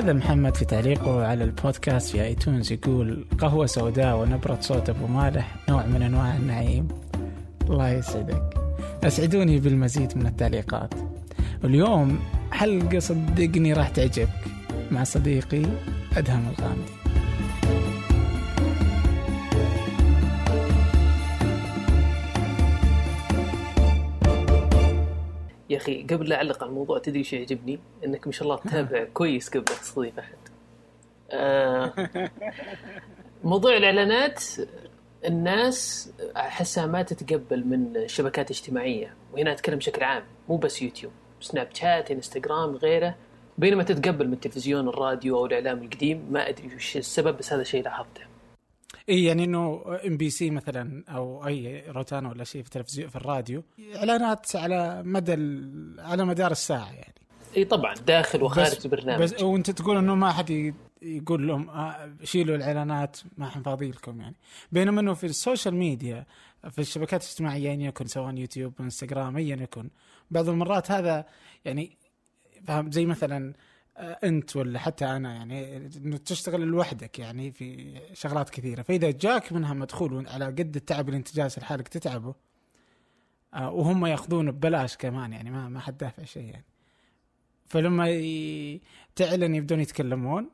هذا محمد في تعليقه على البودكاست في آيتونز يقول قهوة سوداء ونبرة صوت أبو مالح نوع من أنواع النعيم. الله يسعدك. أسعدوني بالمزيد من التعليقات. واليوم حلقة صدقني راح تعجبك. مع صديقي أدهم الغامدي. أخي قبل لا أعلق على الموضوع تدري شو يعجبني؟ إنك ما شاء الله تتابع كويس قبل لا تستضيف احد. آه موضوع الإعلانات الناس أحسها ما تتقبل من الشبكات الاجتماعيه وهنا أتكلم بشكل عام مو بس يوتيوب سناب شات إنستغرام غيره بينما تتقبل من التلفزيون الراديو أو الإعلام القديم ما أدري وش السبب بس هذا شيء لاحظته. اي يعني إنه إم بي سي مثلا أو أي روتانا ولا شيء في التلفزيون في الراديو إعلانات على مدى على مدار الساعة يعني. إي طبعا داخل وخارج بس- البرنامج. بس وأنت تقول إنه ما حد يقول لهم آه، شيلوا الإعلانات ما إحنا فاضي لكم يعني. بينما إنه في ال social media في الشبكات الاجتماعية ايا يكن سواء يوتيوب إنستغرام ايا يكن بعض المرات هذا يعني فاهم زي مثلا آه، انت ولا حتى أنا يعني إنه تشتغل لوحدك يعني في شغلات كثيرة. فإذا جاك منها مدخول على قد التعب اللي انت جالس لحالك تتعبه آه، وهم ياخذون ببلاش كمان يعني ما ما حد دافع شيء يعني. فلما ي... تعلن يبدون يتكلمون.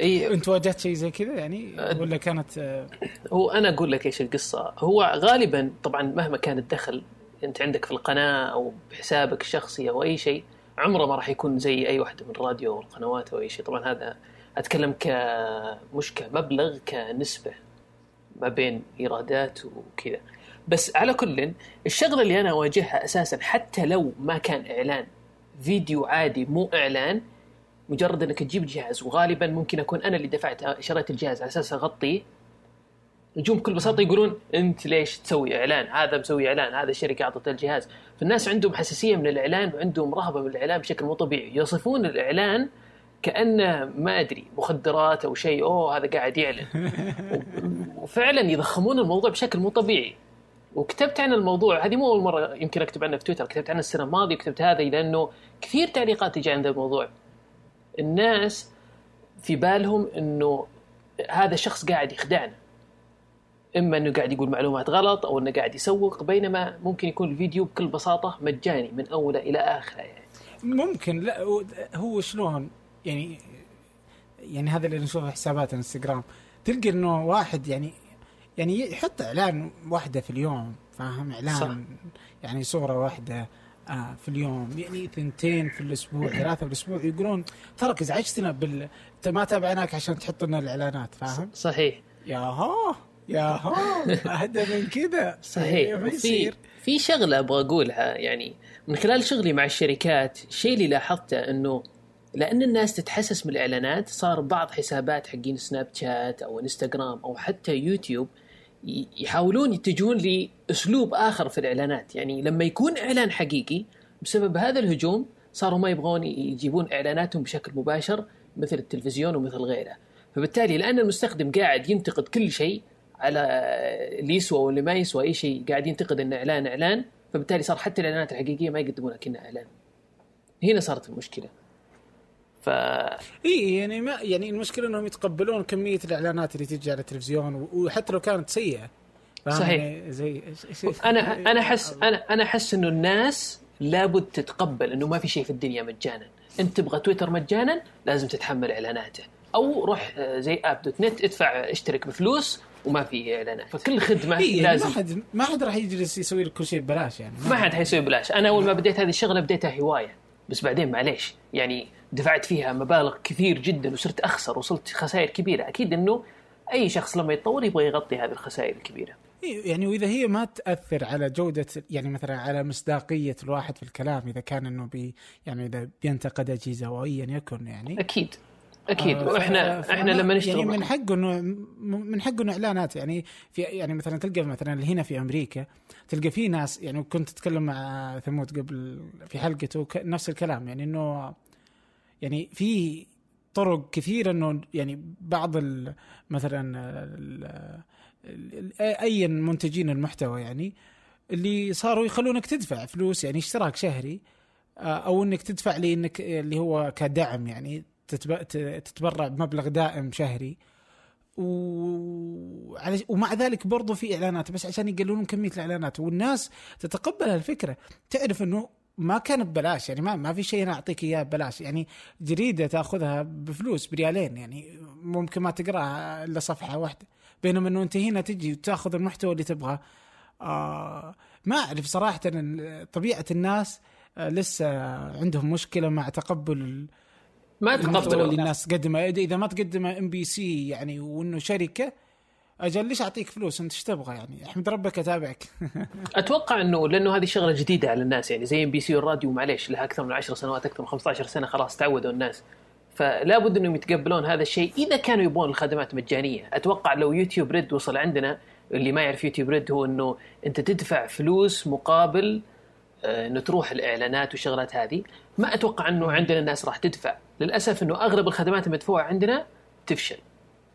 إي انت واجهت شيء زي كذا يعني؟ ولا كانت آه، هو أنا أقول لك إيش القصة. هو غالبا طبعا مهما كان الدخل أنت عندك في القناة أو بحسابك الشخصي أو أي شيء عمره ما راح يكون زي أي واحدة من الراديو أو القنوات أو أي شيء. طبعا هذا أتكلم ك مش كمبلغ كنسبة ما بين إيرادات وكذا. بس على كل الشغلة اللي أنا أواجهها أساسا حتى لو ما كان إعلان فيديو عادي مو إعلان مجرد إنك تجيب جهاز وغالبا ممكن أكون أنا اللي دفعت شريت الجهاز على أساس اغطيه يجون بكل بساطة يقولون أنت ليش تسوي إعلان؟ هذا مسوي إعلان، هذا الشركة أعطت الجهاز، فالناس عندهم حساسية من الإعلان وعندهم رهبة من الإعلان بشكل مو طبيعي، يصفون الإعلان كأنه ما أدري مخدرات أو شيء أوه هذا قاعد يعلن. وفعلا يضخمون الموضوع بشكل مو طبيعي. وكتبت عن الموضوع هذه مو أول مرة يمكن أكتب عنه في تويتر كتبت عنه السنة الماضية وكتبت هذا لأنه كثير تعليقات تجي عن ذا الموضوع. الناس في بالهم إنه هذا الشخص قاعد يخدعنا. إما إنه قاعد يقول معلومات غلط أو إنه قاعد يسوق بينما ممكن يكون الفيديو بكل بساطة مجاني من أوله إلى آخره يعني. ممكن لا هو- شلون؟ يعني يعني هذا اللي نشوفه حسابات الانستغرام تلقى إنه واحد يعني يعني يحط إعلان واحدة في اليوم فاهم؟ إعلان صح. يعني صورة واحدة آه في اليوم يعني ثنتين في الأسبوع ثلاثة في الأسبوع يقولون ترك ازعجتنا بال ما تابعناك عشان تحط لنا الإعلانات فاهم؟ صحيح. يا ها يا أهدى من كذا صحيح يصير في شغلة أبغى أقولها يعني من خلال شغلي مع الشركات الشيء اللي لاحظته إنه لأن الناس تتحسس من الاعلانات صار بعض حسابات حقين سناب شات أو إنستغرام أو حتى يوتيوب يحاولون يتجهون لأسلوب آخر في الإعلانات. يعني لما يكون إعلان حقيقي بسبب هذا الهجوم صاروا ما يبغون يجيبون إعلاناتهم بشكل مباشر مثل التلفزيون ومثل غيره. فبالتالي لأن المستخدم قاعد ينتقد كل شيء على اللي يسوى واللي ما يسوى أي شيء قاعد ينتقد انه إعلان إعلان فبالتالي صار حتى الإعلانات الحقيقية ما يقدمونها كأنها إعلان. هنا صارت المشكلة. ف إي يعني ما يعني المشكلة إنهم يتقبلون كمية الإعلانات اللي تجي على التلفزيون وحتى لو كانت سيئة؟ صحيح. يعني زي أنا أنا أحس أنا أنا أحس إنه الناس لابد تتقبل إنه ما في شيء في الدنيا مجانا. انت تبغى تويتر مجانا لازم تتحمل إعلاناته. أو روح آه، زي App dot net ادفع اشترك بفلوس وما في إعلانات. فكل خدمة إيه يعني لازم. ما حد ما حد راح يجلس يسوي لك كل شيء ببلاش يعني. ما حد حيسوي بلاش أنا أول ما بديت هذه الشغلة بديتها هواية. بس بعدين معليش. يعني دفعت فيها مبالغ كثير جدا وصرت أخسر وصلت خسائر كبيرة. أكيد إنه أي شخص لما يتطور يبغى يغطي هذه الخسائر الكبيرة. إيه يعني وإذا هي ما تأثر على جودة يعني مثلا على مصداقية الواحد في الكلام إذا كان إنه بي يعني إذا بينتقد أجهزة أو ايا يكن يعني. أكيد. أكيد. آه، وإحنا ف- إحنا لما نشتغل يعني من حقه انه من حقه إنه إعلانات. يعني في يعني مثلا تلقى مثلا هنا في أمريكا تلقى في ناس يعني كنت أتكلم مع ثمود قبل في حلقته نفس الكلام. يعني إنه يعني في طرق كثيرة إنه يعني بعض ال مثلا ال أي منتجين المحتوى يعني اللي صاروا يخلونك تدفع فلوس يعني اشتراك شهري أو إنك تدفع لي انك اللي هو كدعم يعني. تتبرع بمبلغ دائم شهري. و... ومع ذلك برضو في إعلانات بس عشان يقللون كمية الإعلانات. والناس تتقبل هالفكره تعرف إنه ما كان ببلاش يعني ما ما في شيء أنا أعطيك إياه ببلاش. يعني جريدة تأخذها بفلوس بريالين يعني ممكن ما تقراها إلا صفحة واحدة. بينما إنه أنت هنا تجي وتأخذ المحتوى اللي تبغاه آه ما أعرف صراحة طبيعة الناس آه لسه عندهم مشكلة مع تقبل ما تقبلوا الناس تقدمه اذا ما تقدمه إم بي سي يعني وإنه شركة أجل ليش أعطيك فلوس؟ أنت إيش تبغى يعني؟ أحمد ربك أتابعك. أتوقع انه لأنه هذه شغلة جديدة على الناس يعني زي إم بي سي والراديو معليش لها أكثر من 10 سنوات أكثر من 15 سنة خلاص تعودوا الناس. فلا بد إنهم يتقبلون هذا الشيء إذا كانوا يبغون الخدمات مجانية. أتوقع لو YouTube Red وصل عندنا اللي ما يعرف YouTube Red هو إنه أنت تدفع فلوس مقابل انه تروح الإعلانات والشغلات هذه. ما أتوقع أنه عندنا الناس راح تدفع. للأسف أنه أغلب الخدمات المدفوعة عندنا تفشل.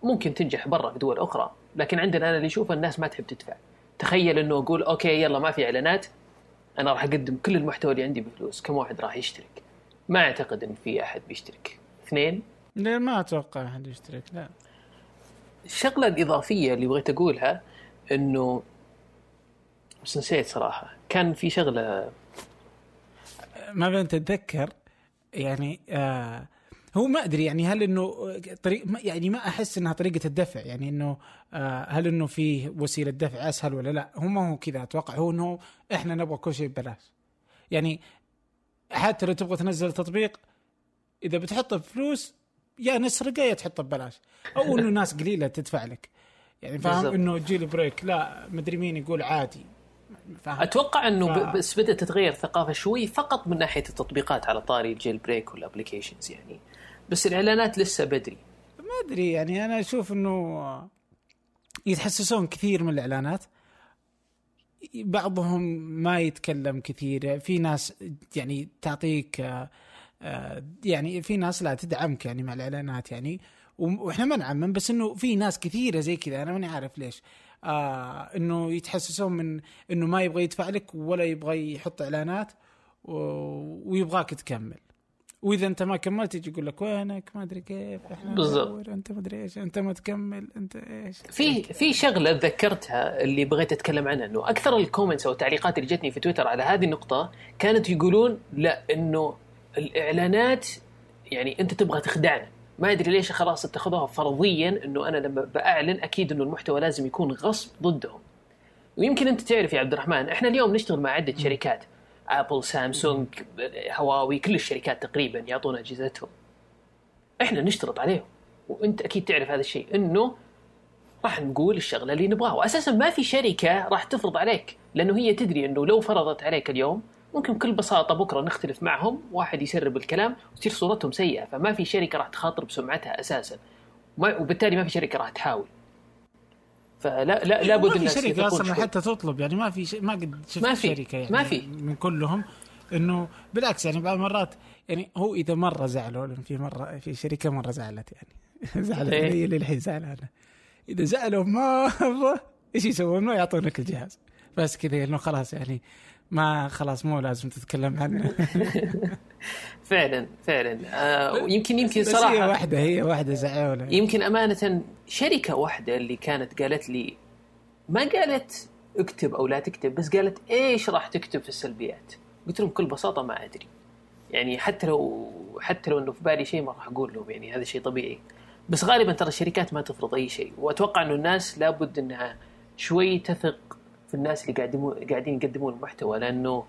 ممكن تنجح برا في دول أخرى لكن عندنا أنا اللي أشوفه الناس ما تحب تدفع. تخيل أنه أقول okay يلا ما في إعلانات أنا راح أقدم كل المحتوى اللي عندي بفلوس. كم واحد راح يشترك؟ ما أعتقد إن في أحد بيشترك. اثنين؟ لا ما أتوقع أحد يشترك لا. الشغلة الإضافية اللي بغيت أقولها أنه بس نسيت صراحة. كان في شغلة. ما بين تتذكر يعني آه هو ما أدري يعني هل إنه طريق يعني ما أحس إنها طريقة الدفع يعني إنه آه هل إنه في وسيلة دفع أسهل ولا لا؟ هو ما هو كذا أتوقع هو إنه إحنا نبغى كل شيء ببلاش. يعني حتى لو تبغى تنزل تطبيق إذا بتحطه بفلوس يا نسرقه يا تحطه ببلاش. أو إنه ناس قليلة تدفع لك. يعني فاهم. إنه jailbreak لا مدري مين يقول عادي. فاهم؟ أتوقع إنه ف- بس بدأت تتغير الثقافه شوي فقط من ناحية التطبيقات على طاري ال jailbreak وال applications يعني. بس الإعلانات لسه بدري. ما أدري يعني أنا أشوف إنه يتحسسون كثير من الإعلانات. بعضهم ما يتكلم كثير. في ناس يعني تعطيك آه، آه، يعني في ناس لا تدعمك يعني مع الإعلانات يعني. وإحنا ما نعمم بس إنه في ناس كثيرة زي كذا. أنا ماني عارف ليش. آه إنه يتحسسون من إنه ما يبغى يدفع لك ولا يبغى يحط إعلانات. ويبغاك تكمل وإذا أنت ما كملت يجي يقول لك وينك ما أدري كيف إحنا بالضبط. أنت ما أدري إيش أنت ما تكمل أنت إيش في في شغلة تذكرتها اللي بغيت أتكلم عنها إنه أكثر ال comments أو التعليقات اللي جتني في تويتر على هذه النقطة كانت يقولون لا إنه الإعلانات يعني أنت تبغى تخدعنا ما أدري ليش خلاص اتخذوها فرضيا إنه أنا لما بأعلن أكيد إنه المحتوى لازم يكون غصب ضدهم. ويمكن أنت تعرف يا عبد الرحمن إحنا اليوم نشتغل مع عدة شركات ابل سامسونج هواوي كل الشركات تقريبا يعطونا أجهزتهم. إحنا نشترط عليهم. وأنت أكيد تعرف هذا الشيء إنه راح نقول الشغلة اللي نبغاها. واساسا ما في شركة راح تفرض عليك لأنه هي تدري إنه لو فرضت عليك اليوم ممكن بكل بساطة بكرة نختلف معهم واحد يسرب الكلام وتصير صورتهم سيئة فما في شركة راح تخاطر بسمعتها أساسا وبالتالي ما في شركة راح تحاول فلا لا لابد ما في شركة أصلا. حتى تطلب يعني ما في شيء ما قد شفت ما في. شركة يعني ما في. من كلهم إنه بالعكس يعني بعض المرات يعني هو إذا مرة زعلوا في مره في شركة مرة زعلت يعني زعلت إيه. هي اللي الحين زعلانة إذا زعلوا مره إيش يسوون؟ ما يعطونك الجهاز بس كذا إنه خلاص يعني ما خلاص مو لازم تتكلم عنه. فعلا فعلا. آه يمكن يمكن بس هي صراحة واحدة هي واحدة زعلوا يمكن أمانة شركة واحدة اللي كانت قالت لي ما قالت اكتب أو لا تكتب بس قالت إيش راح تكتب في السلبيات؟ قلت لهم بكل بساطة ما أدري. يعني حتى لو حتى لو إنه في بالي شيء ما راح أقول لهم يعني هذا شيء طبيعي. بس غالبا ترى الشركات ما تفرض أي شيء. وأتوقع إنه الناس لابد إنها شوي تثق في الناس اللي قاعدين قاعدين يقدمون المحتوى لأنه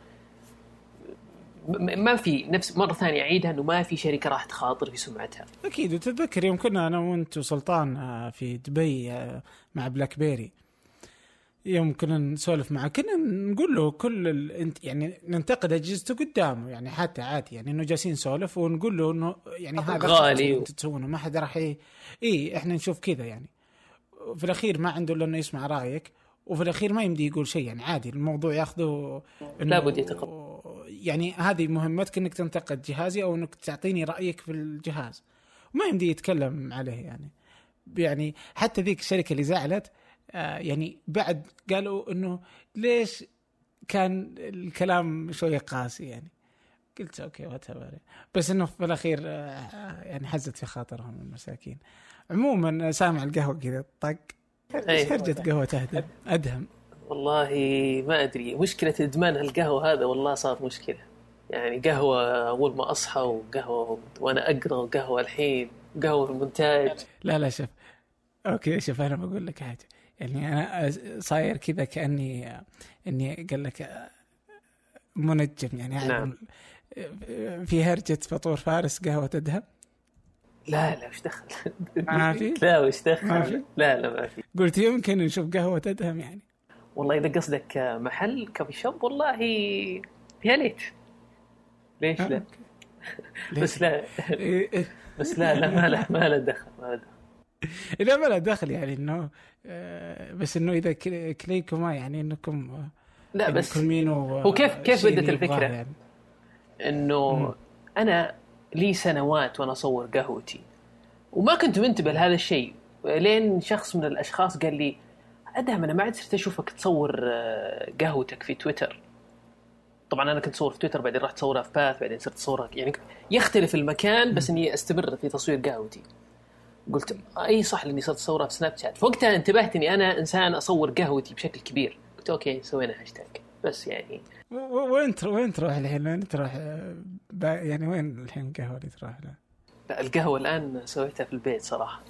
ما في نفس مرة ثانية أعيدها إنه ما في شركة راح تخاطر في سمعتها. أكيد وتتذكر يوم كنا أنا وأنت وسلطان آه، في دبي آه، مع بلاك بيري يوم كنا نسولف معه كنا نقول له كل ال... يعني ننتقد أجهزته قدامه يعني حتى عادي يعني إنه جالسين نسولف ونقول له إنه يعني هذا غالي. أنتم تسوونه؟ ما حد راح اي إيه إحنا نشوف كذا يعني. في الأخير ما عنده إلا إنه يسمع رأيك. وفي الأخير ما يمدي يقول شيء يعني عادي الموضوع ياخذه لابد يتقبل. يعني هذه مهمتك إنك تنتقد جهازي أو إنك تعطيني رأيك في الجهاز. ما يمدي يتكلم عليه يعني. يعني حتى ذيك الشركة اللي زعلت آه يعني بعد قالوا إنه ليش كان الكلام شوية قاسي يعني. قلت أوكي what بس إنه في الأخير آه، يعني حزت في خاطرهم المساكين. عموما سامع القهوة كذا طق. هرجة قهوة تهدم أدهم. والله ما أدري. مشكلة إدمان القهوه هذا والله صار مشكلة. يعني قهوة أول ما أصحى وقهوة وأنا أقرأ وقهوة الحين قهوة في المونتاج. لا لا شوف. أوكي شوف أنا بقول لك حاجة. يعني أنا صاير كذا كأني إني قال لك منجم. يعني نعم. في هرجة فطور فارس قهوة أدهم. لا لا وش دخل ما في؟ لا وش ما دخل في؟ لا لا ما في قلت يمكن نشوف قهوة ادهم يعني والله إذا قصدك محل كافي شوب والله يا ليت ليش لا بس لا إيه، إيه. بس لا لا ما له ما له دخل ما له دخل إذا ما له دخل يعني إنه آه، بس إنه إذا كل- كليكما يعني إنكم آه، لا بس مين هو كيف- كيف شيء بدت يبغاه الفكرة؟ يعني. إنه. أنا لي سنوات وأنا أصور قهوتي. وما كنت منتبه لهذا الشيء لين شخص من الأشخاص قال لي أدهم أنا ما عاد صرت أشوفك تصور آه، قهوتك في تويتر. طبعا أنا كنت أصور في تويتر بعدين رحت أصورها في باث بعدين صرت أصورها يعني يختلف المكان بس إني أستمر في تصوير قهوتي. قلت أي صح لاني صرت أصورها في سناب شات فوقتها انتبهت إني أنا إنسان أصور قهوتي بشكل كبير. قلت okay سوينا هاشتاج بس يعني وين وين تروح الحين وين تروح يعني وين الحين القهوة اللي تروح لها؟ لا القهوة الآن سويتها في البيت صراحة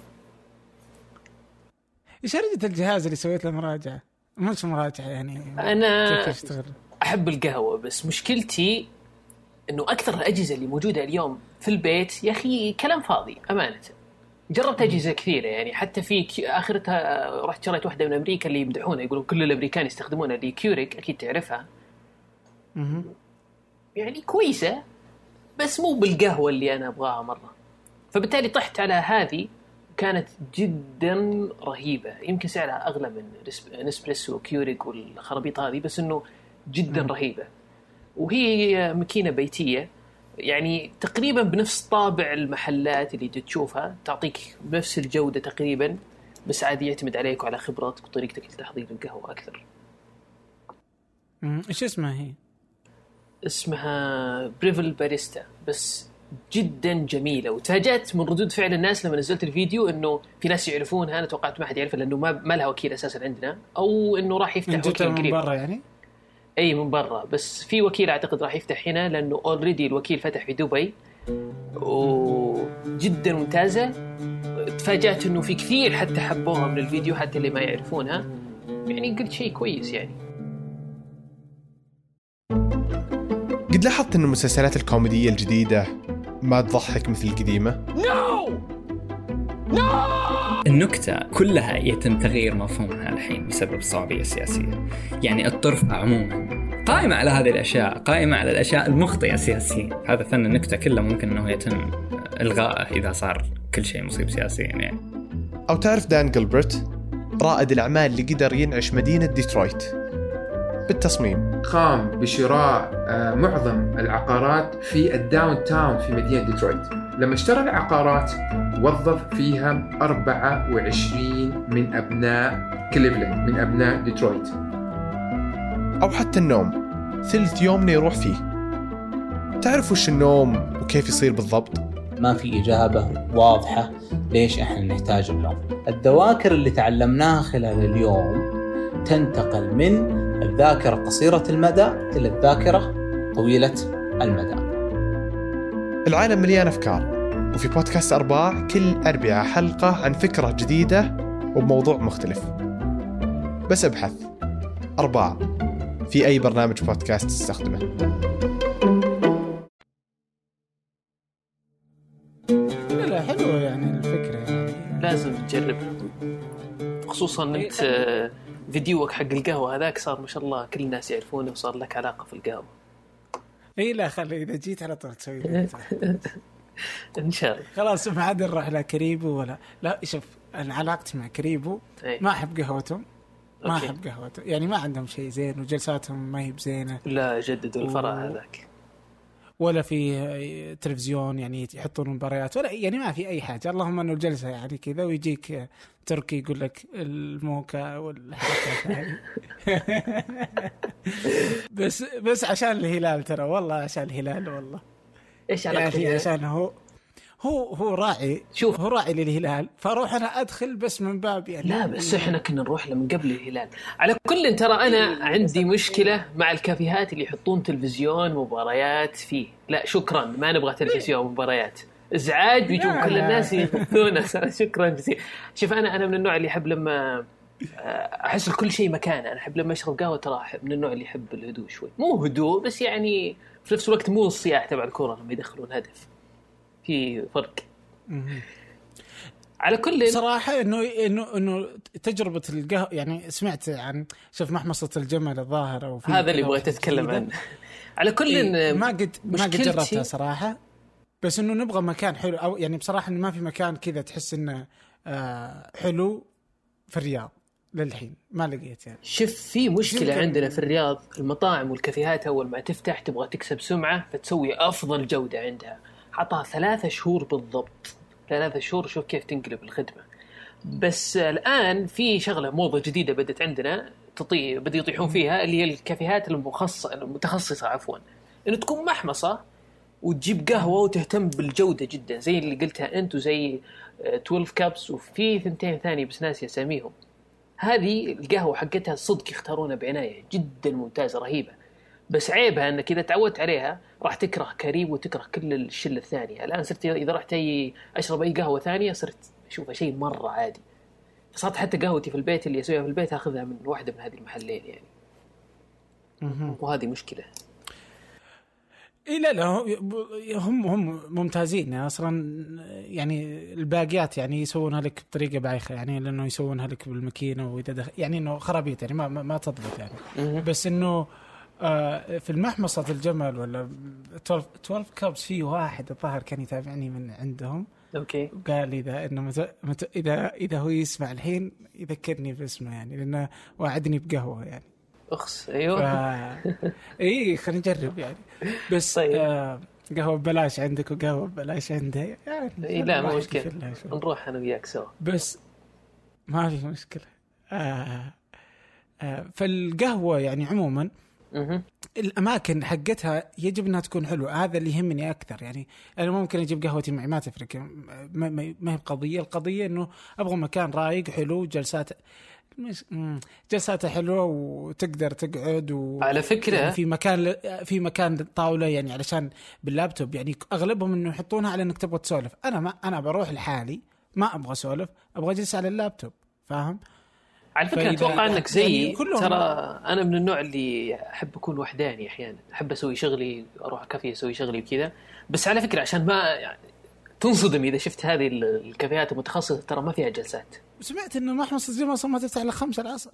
إيش هرجة الجهاز اللي سويت له مراجعة؟ مش مراجعة يعني أنا- كيف يشتغل؟ أحب القهوة بس مشكلتي إنه أكثر الأجهزة اللي موجودة اليوم في البيت يا أخي كلام فاضي أمانة جربت أجهزة كثيرة يعني حتى في آخرتها رحت شريت واحدة من أمريكا اللي يمدحونها يقولون كل الأمريكان يستخدمونها اللي كيوريك أكيد تعرفها. مهم. يعني كويسة بس مو بالقهوة اللي أنا أبغاها مرة. فبالتالي طحت على هذه كانت جدا رهيبة. يمكن سعرها أغلى من نسب- نسبريسو وكيوريك والخرابيط هذه بس إنه جدا مم. رهيبة. وهي ماكينة بيتية. يعني تقريبا بنفس طابع المحلات اللي تشوفها تعطيك بنفس الجودة تقريبا بس عادي يعتمد عليك وعلى خبرتك وطريقتك لتحضير القهوة أكثر. إيش اسمها هي؟ اسمها بريفل باريستا بس جدا جميلة وتفاجأت من ردود فعل الناس لما نزلت الفيديو إنه في ناس يعرفونها أنا توقعت ما حد يعرفها لأنه ما, ما لها وكيل أساسا عندنا أو إنه راح يفتح وكيل من برا يعني؟ أي من برا. بس في وكيل أعتقد راح يفتح هنا لأنه already الوكيل فتح في دبي. وجدا ممتازة. تفاجأت إنه في كثير حتى حبوها من الفيديو حتى اللي ما يعرفونها. يعني قلت شيء كويس يعني. قد لاحظت أن المسلسلات الكوميدية الجديدة ما تضحك مثل القديمة؟ النكتة كلها يتم تغيير مفهومها الحين بسبب الصعوبية السياسية. يعني الطرف عموما قائمة على هذه الأشياء قائمة على الأشياء المخطئة سياسيا هذا فن النكتة كله ممكن أنه يتم إلغائه إذا صار كل شيء مصيب سياسيا يعني. أو تعرف دان جلبرت رائد الأعمال اللي قدر ينعش مدينة ديترويت. بالتصميم. قام بشراء آه، معظم العقارات في ال downtown في مدينة ديترويت. لما اشترى العقارات وظف فيها 24 من أبناء كليفلاند من أبناء ديترويت. أو حتى النوم ثلث يومنا يروح فيه. تعرف وش النوم وكيف يصير بالضبط؟ ما في إجابة واضحة ليش إحنا نحتاج النوم. الذواكر اللي تعلمناها خلال اليوم تنتقل من الذاكرة قصيرة المدى إلى الذاكرة طويلة المدى. العالم مليان أفكار وفي بودكاست أرباع كل أربعة حلقة عن فكرة جديدة وبموضوع مختلف. بس أبحث. أرباع. في أي برنامج بودكاست تستخدمه. لا حلوة يعني الفكرة يعني. لازم تجربها خصوصا أنت آه، فيديوك حق القهوة هذاك صار ما شاء الله كل الناس يعرفونه وصار لك علاقة في القهوة. اي لا خلي إذا جيت على طول تسوي. إن شاء الله خلاص ما عاد نروح لا كريبو ولا لا شوف أنا علاقتي مع كريبو أي. ما أحب قهوتهم ما. أحب قهوتهم يعني ما عندهم شيء زين وجلساتهم ما هي بزينة لا جددوا الفرع و- هذاك ولا في تلفزيون يعني يحطون مباريات ولا يعني ما في أي حاجة. اللهم إنه الجلسة يعني كذا ويجيك تركي يقول لك الموكا والحركات بس بس عشان الهلال ترى والله عشان الهلال والله. إيش علاقه يعني؟ عشان هو هو هو راعي شوف. هو راعي للهلال فاروح أنا أدخل بس من باب يعني. لا بس إحنا كنا نروح له من قبل الهلال. على كل ترى أنا عندي مشكلة مع الكافيهات اللي يحطون تلفزيون مباريات فيه. لا شكرا ما نبغى تلفزيون مباريات. إزعاج بيجون كل. الناس يغثون شكرا جزيلا. شوف أنا أنا من النوع اللي يحب لما آه، أحس لكل شيء مكانه. أنا أحب لما أشرب قهوة ترى من النوع اللي يحب الهدوء شوي. مو هدوء بس يعني في نفس الوقت مو الصياح تبع الكره لما يدخلون هدف. في فرق. على كل صراحة انه انه إنه تجربة القهوة يعني سمعت عن شوف محمصة الجمل الظاهرة وفي هذا اللي بغيت أتكلم. عنه. على كل إيه ما قد ما قد جربتها صراحة. بس إنه نبغى مكان حلو. أو يعني بصراحة إنه ما في مكان كذا تحس إنه آه حلو في الرياض للحين. ما لقيت يعني. شوف في مشكلة يمكن- عندنا في الرياض. المطاعم والكافيهات أول ما تفتح تبغى تكسب سمعة فتسوي أفضل جودة عندها. حطها ثلاثة شهور بالضبط. ثلاثة شهور شوف كيف تنقلب الخدمة. بس الآن في شغلة موضة جديدة بدت عندنا تطي بدأوا يطيحون فيها اللي هي الكافيهات المخصصة المتخصصة عفوا. إنه تكون محمصة وتجيب قهوة وتهتم بالجودة جدا زي اللي قلتها أنت وزي آه، 12 كابس وفي ثنتين ثاني بس ناسي أساميهم. هذه القهوة حقتها صدق يختارونها بعناية جدا ممتازة رهيبة. بس عيبها انك اذا تعودت عليها راح تكره كريم وتكره كل الشلة الثانية، الآن صرت اذا رحت أي أشرب أي قهوة ثانية صرت أشوفها شيء مرة عادي. صارت حتى قهوتي في البيت اللي أسويها في البيت أخذها من واحدة من هذه المحلين يعني. وهذه مشكلة. اي لا لا هم هم ممتازين أصلا يعني الباقيات يعني يسوونها لك بطريقة بايخة يعني لأنه يسوونها لك بالماكينة وإذا يعني إنه خرابيط يعني ما, ما تضبط يعني بس إنه آه في المحمصة الجمل ولا 12 12 كابس في واحد الظاهر كان يتابعني من عندهم Okay. قال إذا إنه مت... مت... إذا إذا هو يسمع الحين يذكرني باسمه يعني لأنه وعدني بقهوة يعني أخس ف... أيوه إي خلينا نجرب يعني بس طيب. آه قهوة ببلاش عندك وقهوة ببلاش عنده يعني إي لا مو مشكلة. نروح أنا وياك سوا. بس ما في مشكلة آه آه فالقهوه يعني عموما الأماكن حقتها يجب إنها تكون حلوة. هذا اللي يهمني أكثر. يعني أنا ممكن أجيب قهوتي معي ما تفرق. ما, ما, هي بقضية. القضية إنه أبغى مكان رايق حلو جلسات مش جلساته حلوة وتقدر تقعد و على فكرة- يعني في مكان في مكان طاولة يعني علشان باللابتوب. يعني أغلبهم إنه يحطونها على إنك تبغى تسولف. أنا ما أنا بروح لحالي ما أبغى أسولف أبغى أجلس على اللابتوب. فاهم؟ على فكرة أتوقع إنك زيي. يعني كلهم- ترى أنا من النوع اللي أحب أكون وحداني أحيانا. أحب أسوي شغلي أروح كافيه أسوي شغلي وكذا. بس على فكرة عشان ما يعني تنصدم إذا شفت هذه ال- الكافيهات المتخصصة ترى ما فيها جلسات. سمعت إنه محمص الجمعه أصلا ما تفتح إلا 5 العصر.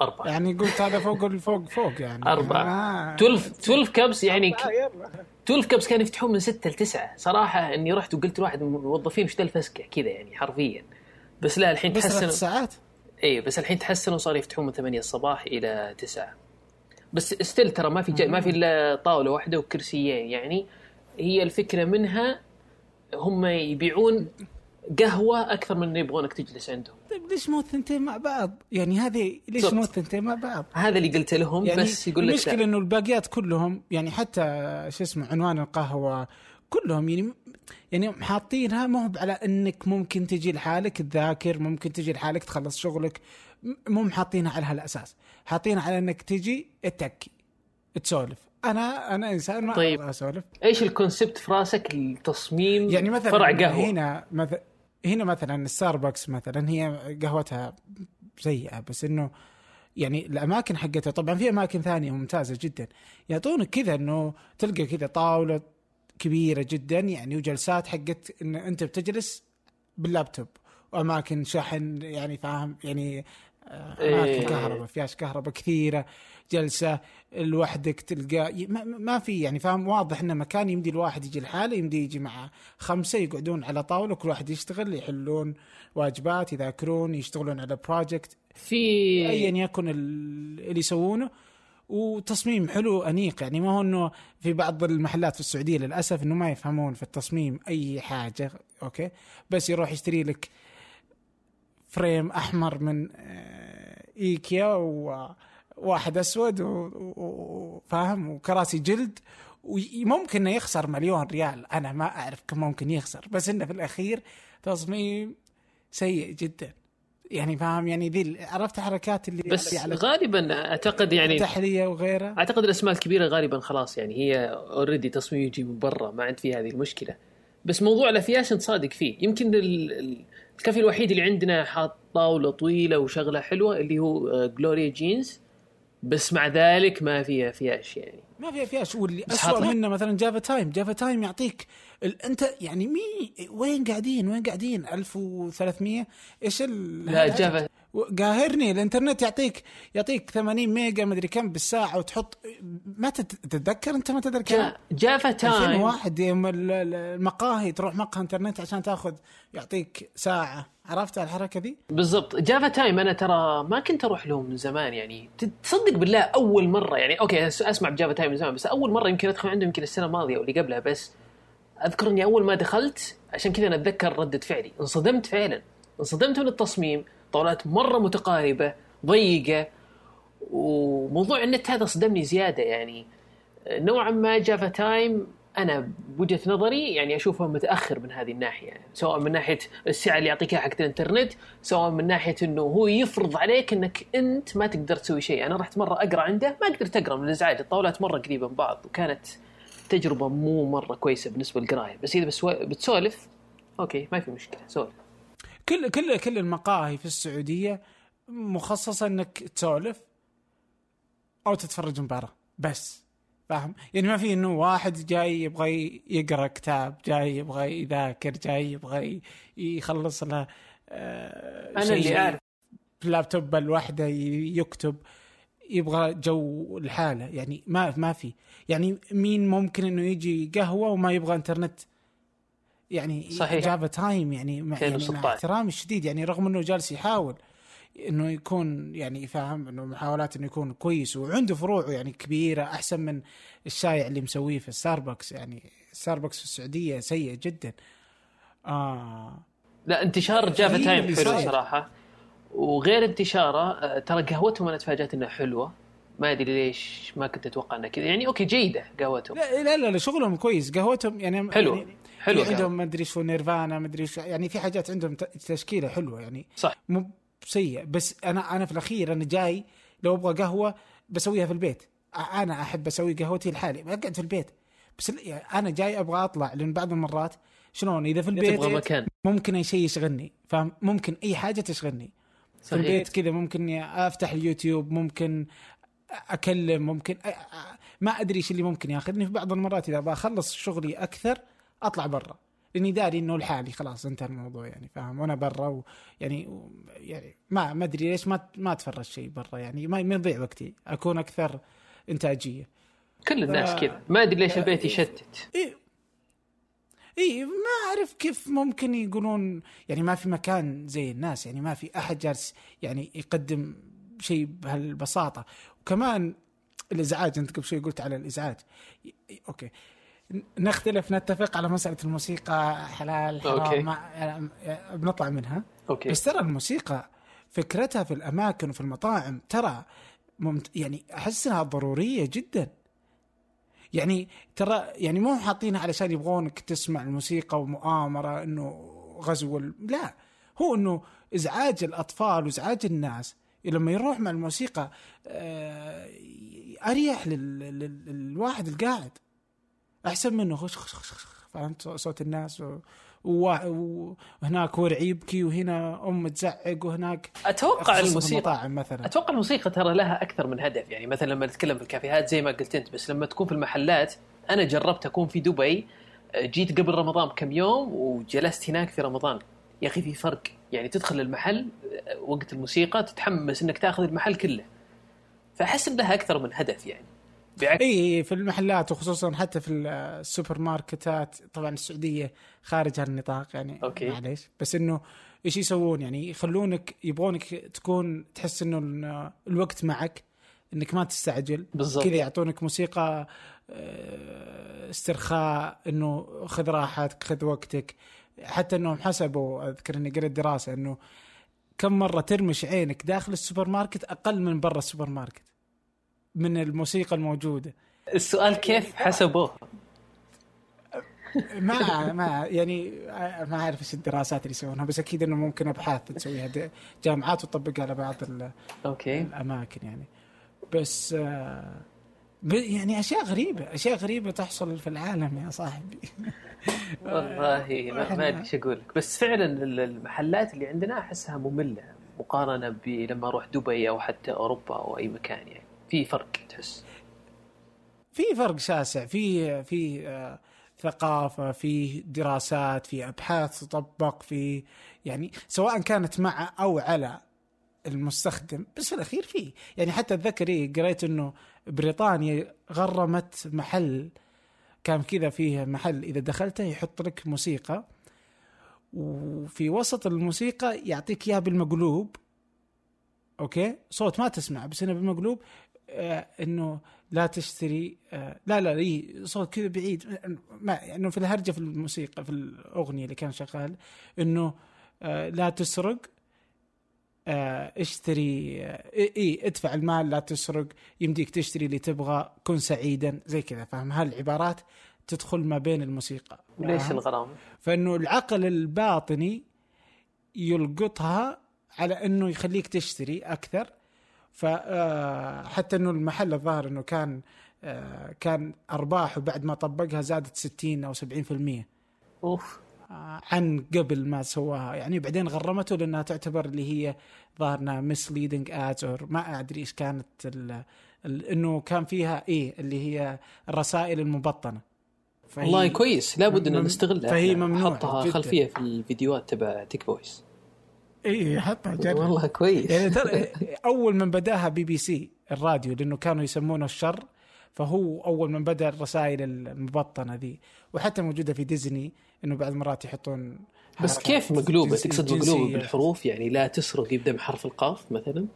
أربعة. يعني قلت هذا فوق الفوق فوق يعني. أربعة. آه. 12 12 كبس يعني ك- آه، يلا. 12 كبس كانوا يفتحون من 6 ل 9 صراحة إني رحت وقلت لواحد من الموظفين وش ذا الفسكة كذا يعني حرفيا. بس لا الحين تحسنوا ساعات اي بس الحين تحسنوا صاروا يفتحون من 8 الصباح إلى 9 بس ستيل ترى ما في ما في إلا طاولة واحدة وكرسيين يعني هي الفكرة منها هم يبيعون قهوة أكثر من يبغونك تجلس عندهم طيب ليش مو الثنتين مع بعض؟ يعني هذه ليش. مو الثنتين مع بعض؟ هذا اللي قلت لهم يعني بس يقول لك المشكلة. إنه الباقيات كلهم يعني حتى شو اسمه عنوان القهوة كلهم يعني يعني حاطينها مو على إنك ممكن تجي لحالك تذاكر ممكن تجي لحالك تخلص شغلك. مو محاطينها على هالأساس. حاطينها على إنك تجي تتكي تسولف. أنا أنا إنسان ما طيب. أسولف. إيش الكونسبت في راسك؟ التصميم يعني مثلا فرع قهوة. هنا مثلا هنا مثلا ستاربكس مثلا هي قهوتها سيئة بس إنه يعني الأماكن حقتها طبعا في أماكن ثانية ممتازة جدا. يعطونك كذا إنه تلقى كذا طاولة كبيرة جدا يعني وجلسات حقت إن أنت بتجلس باللابتوب. وأماكن شحن يعني فاهم يعني آه، أماكن إيه. كهرباء فياش كهرباء كثيرة جلسة لوحدك تلقى ما, ما في يعني فاهم واضح انه مكان يمدي الواحد يجي لحاله يمدي يجي مع خمسة يقعدون على طاولة كل واحد يشتغل يحلون واجبات يذاكرون يشتغلون على project في أيا يكن ال- اللي يسوونه. وتصميم حلو انيق يعني ما هو إنه في بعض المحلات في السعودية للأسف إنه ما يفهمون في التصميم أي حاجة. Okay؟ بس يروح يشتري لك frame أحمر من آه، إيكيا وواحد أسود وفاهم وكراسي جلد. وممكن إنه يخسر مليون ريال. أنا ما أعرف كم ممكن يخسر. بس إنه في الأخير تصميم سيء جدا. يعني فاهم؟ يعني ذي عرفت حركات اللي بس اللي على غالبا أعتقد يعني تحليه وغيرها أعتقد الأسماء الكبيرة غالبا خلاص يعني هي already تصميم يجي من برا ما عند فيه هذه المشكلة. بس موضوع الأفياش انت صادق فيه. يمكن ال- ال- الكافي الوحيد اللي عندنا حاط طاولة طويلة وشغلة حلوة اللي هو آه، جلوريا جينز بس مع ذلك ما فيها أفياش يعني. ما في فيها شو اللي بس اسوء منه مثلا جافا تايم جافا تايم يعطيك. أنت يعني مي وين قاعدين؟ وين قاعدين؟ 1300 إيش ال... لا جافا. قاهرني الإنترنت يعطيك يعطيك 80 ميجا مدري كم بالساعة وتحط ما تت- تتذكر؟ أنت ما تدري كم جا- جافا تايم 2001 يوم ال- ال- المقاهي تروح مقهى إنترنت عشان تاخذ يعطيك ساعة. عرفت الحركة دي؟ بالضبط. جافا تايم أنا ترى ما كنت أروح لهم من زمان يعني. تصدق بالله أول مرة يعني okay أسمع بجافا تايم من زمان بس أول مرة يمكن أدخل عندهم يمكن السنة الماضية واللي قبلها بس أذكر إني أول ما دخلت عشان كذا أنا أتذكر ردة فعلي. انصدمت فعلا. انصدمت من التصميم طاولات مرة متقاربة ضيقة وموضوع النت هذا صدمني زيادة يعني. نوعا ما جافا تايم أنا بوجهة نظري يعني اشوفه متأخر من هذه الناحية. سواء من ناحية السعه اللي يعطيك حق الإنترنت سواء من ناحية إنه هو يفرض عليك إنك أنت ما تقدر تسوي شيء. أنا رحت مرة أقرأ عنده ما قدرت أقرأ من الإزعاج. الطاولات مرة قريبة من بعض وكانت تجربة مو مرة كويسة بالنسبة للقراية. بس إذا بسو- بتسولف okay ما في مشكلة سولف. كل كل كل المقاهي في السعودية مخصصة إنك تسولف أو تتفرج مباراه بس فاهم؟ يعني ما في إنه واحد جاي يبغى يقرأ كتاب جاي يبغى يذاكر جاي يبغى يخلص له آه، أنا اللي أعرف. اللابتوب الواحده ي- يكتب. يبغى جو الحاله يعني ما ما في يعني مين ممكن إنه يجي قهوة وما يبغى إنترنت يعني صحيح. جافا تايم يعني مع, يعني مع 2016. احترامي الشديد يعني رغم إنه جالس يحاول إنه يكون يعني فاهم إنه محاولات إنه يكون كويس وعنده فروع يعني كبيرة أحسن من الشايع اللي مسويه في ستاربكس يعني ستاربكس في السعودية سيء جدا آه لا انتشار جافا تايم حلو. صراحة وغير انتشاره آه، ترى قهوتهم أنا تفاجأت إنها حلوة. ما أدري ليش ما كنت أتوقع إنها كذا. يعني okay جيدة قهوتهم. لا لا لا, لا شغلهم كويس. قهوتهم يعني حلو. يعني حلو عندهم ما أدري شو نيرفانا ما أدري شو يعني في حاجات عندهم تشكيلة حلوة يعني. صح. مو سيء بس أنا أنا في الأخير أنا جاي لو أبغى قهوة بسويها في البيت. أنا أحب أسوي قهوتي لحالي. بقعد في البيت. بس يعني أنا جاي أبغى أطلع لأن بعض المرات شلون؟ إذا في البيت تبغى مكان. ممكن أي شيء يشغلني. فاهم؟ ممكن أي حاجة تشغلني. في صحيح. البيت كذا ممكن إني أفتح اليوتيوب ممكن أكلم ممكن ما أدري إيش اللي ممكن ياخذني. في بعض المرات إذا بخلص شغلي أكثر أطلع برا لإني داري إنه لحالي خلاص انتهى الموضوع يعني فاهم؟ وأنا برا و يعني يعني ما ما أدري ليش ما ما أتفرج شيء برا يعني ما يضيع وقتي أكون أكثر إنتاجية. كل الناس ف- كذا. ما أدري ليش البيت يشتت. اي اي ما أعرف كيف ممكن يقولون يعني ما في مكان زي الناس يعني ما في أحد جالس يعني يقدم شيء بهالبساطة. وكمان الإزعاج أنت قبل شوي قلت على الإزعاج. أوكي. نختلف نتفق على مسألة الموسيقى حلال حرام أوكي. ما يعني بنطلع منها. أوكي. بس ترى الموسيقى فكرتها في الأماكن وفي المطاعم ترى ممت... يعني أحس إنها ضرورية جدا. يعني ترى يعني مو حاطينها علشان يبغونك تسمع الموسيقى ومؤامرة إنه غزو. لا هو إنه إزعاج الأطفال وإزعاج الناس لما يروح مع الموسيقى آه، أريح لل... لل... للواحد القاعد أحسن منه خش خش خش خش فهمت صوت الناس و... وهناك ورع يبكي وهنا أم تزعق وهناك أتوقع الموسيقى مثلا. أتوقع الموسيقى ترى لها أكثر من هدف. يعني مثلا لما نتكلم في الكافيهات زي ما قلت أنت بس لما تكون في المحلات أنا جربت أكون في دبي جيت قبل رمضان بكم يوم وجلست هناك في رمضان. يا أخي في فرق. يعني تدخل المحل وقت الموسيقى تتحمس إنك تأخذ المحل كله. فأحس لها أكثر من هدف يعني. بعكس اي في المحلات وخصوصا حتى في السوبر ماركتات طبعا السعودية خارج هالنطاق يعني أوكي. معليش. بس إنه إيش يسوون؟ يعني يخلونك يبغونك تكون تحس إنه ال- الوقت معك إنك ما تستعجل. بالضبط. كذا يعطونك موسيقى آه، استرخاء إنه خذ راحتك خذ وقتك. حتى إنهم حسبوا أذكر إني قريت دراسة إنه كم مرة ترمش عينك داخل السوبر ماركت أقل من برا السوبر ماركت من الموسيقى الموجودة. السؤال كيف حسبوه؟ ما ما يعني ما أعرف إيش الدراسات اللي يسوونها بس أكيد إنه ممكن أبحاث تسويها. جامعات وتطبقها على بعض أوكي. الأماكن يعني. بس آه، يعني أشياء غريبة أشياء غريبة تحصل في العالم يا صاحبي. والله ما أدري إيش أقول لك. بس فعلا ال- المحلات اللي عندنا أحسها مملة مقارنة بلما أروح دبي أو حتى أوروبا أو أي مكان يعني. في فرق تحس. في فرق شاسع في في آه، ثقافة في دراسات في أبحاث تطبق في يعني سواء كانت مع أو على المستخدم بس في الأخير في. يعني حتى أتذكر إيه قريت إنه بريطانيا غرمت محل كان كذا فيه محل إذا دخلته يحط لك موسيقى وفي وسط الموسيقى يعطيك إياها بالمقلوب. أوكي؟ صوت ما تسمع بس إنه بالمقلوب. إنه لا تشتري آه لا لا إيه صوت كذا بعيد ما إنه في الهرجة في الموسيقى في الأغنية اللي كان شغال إنه آه لا تسرق آه اشتري آه إي ادفع المال لا تسرق يمديك تشتري اللي تبغى كن سعيدا زي كذا فاهم هالعبارات تدخل ما بين الموسيقى وليش فاهم؟ الغرامه؟ فإنه العقل الباطني يلقطها على إنه يخليك تشتري أكثر فحتى إنه المحل الظاهر إنه كان آه، كان ارباحه بعد ما طبقها زادت 60 أو 70% أوف. آه، عن قبل ما سواها. يعني بعدين غرمته لأنها تعتبر اللي هي ظاهرنا misleading ads أو ما أدري إيش كانت ال ال إنه كان فيها إيه اللي هي الرسائل المبطنة. والله كويس. لابد ان نستغلها. فهي حطها جداً. خلفية في الفيديوهات تبع Tech Voice إيه حطها جرب والله كويس. يعني ترى أول من بداها بي بي سي الراديو لأنه كانوا يسمونه الشر فهو أول من بدأ الرسائل المبطنة ذي. وحتى موجودة في ديزني إنه بعض المرات يحطون بس كيف مقلوبة؟ تقصد. مقلوبة بالحروف؟ يعني لا تسرق يبدأ بحرف القاف مثلا؟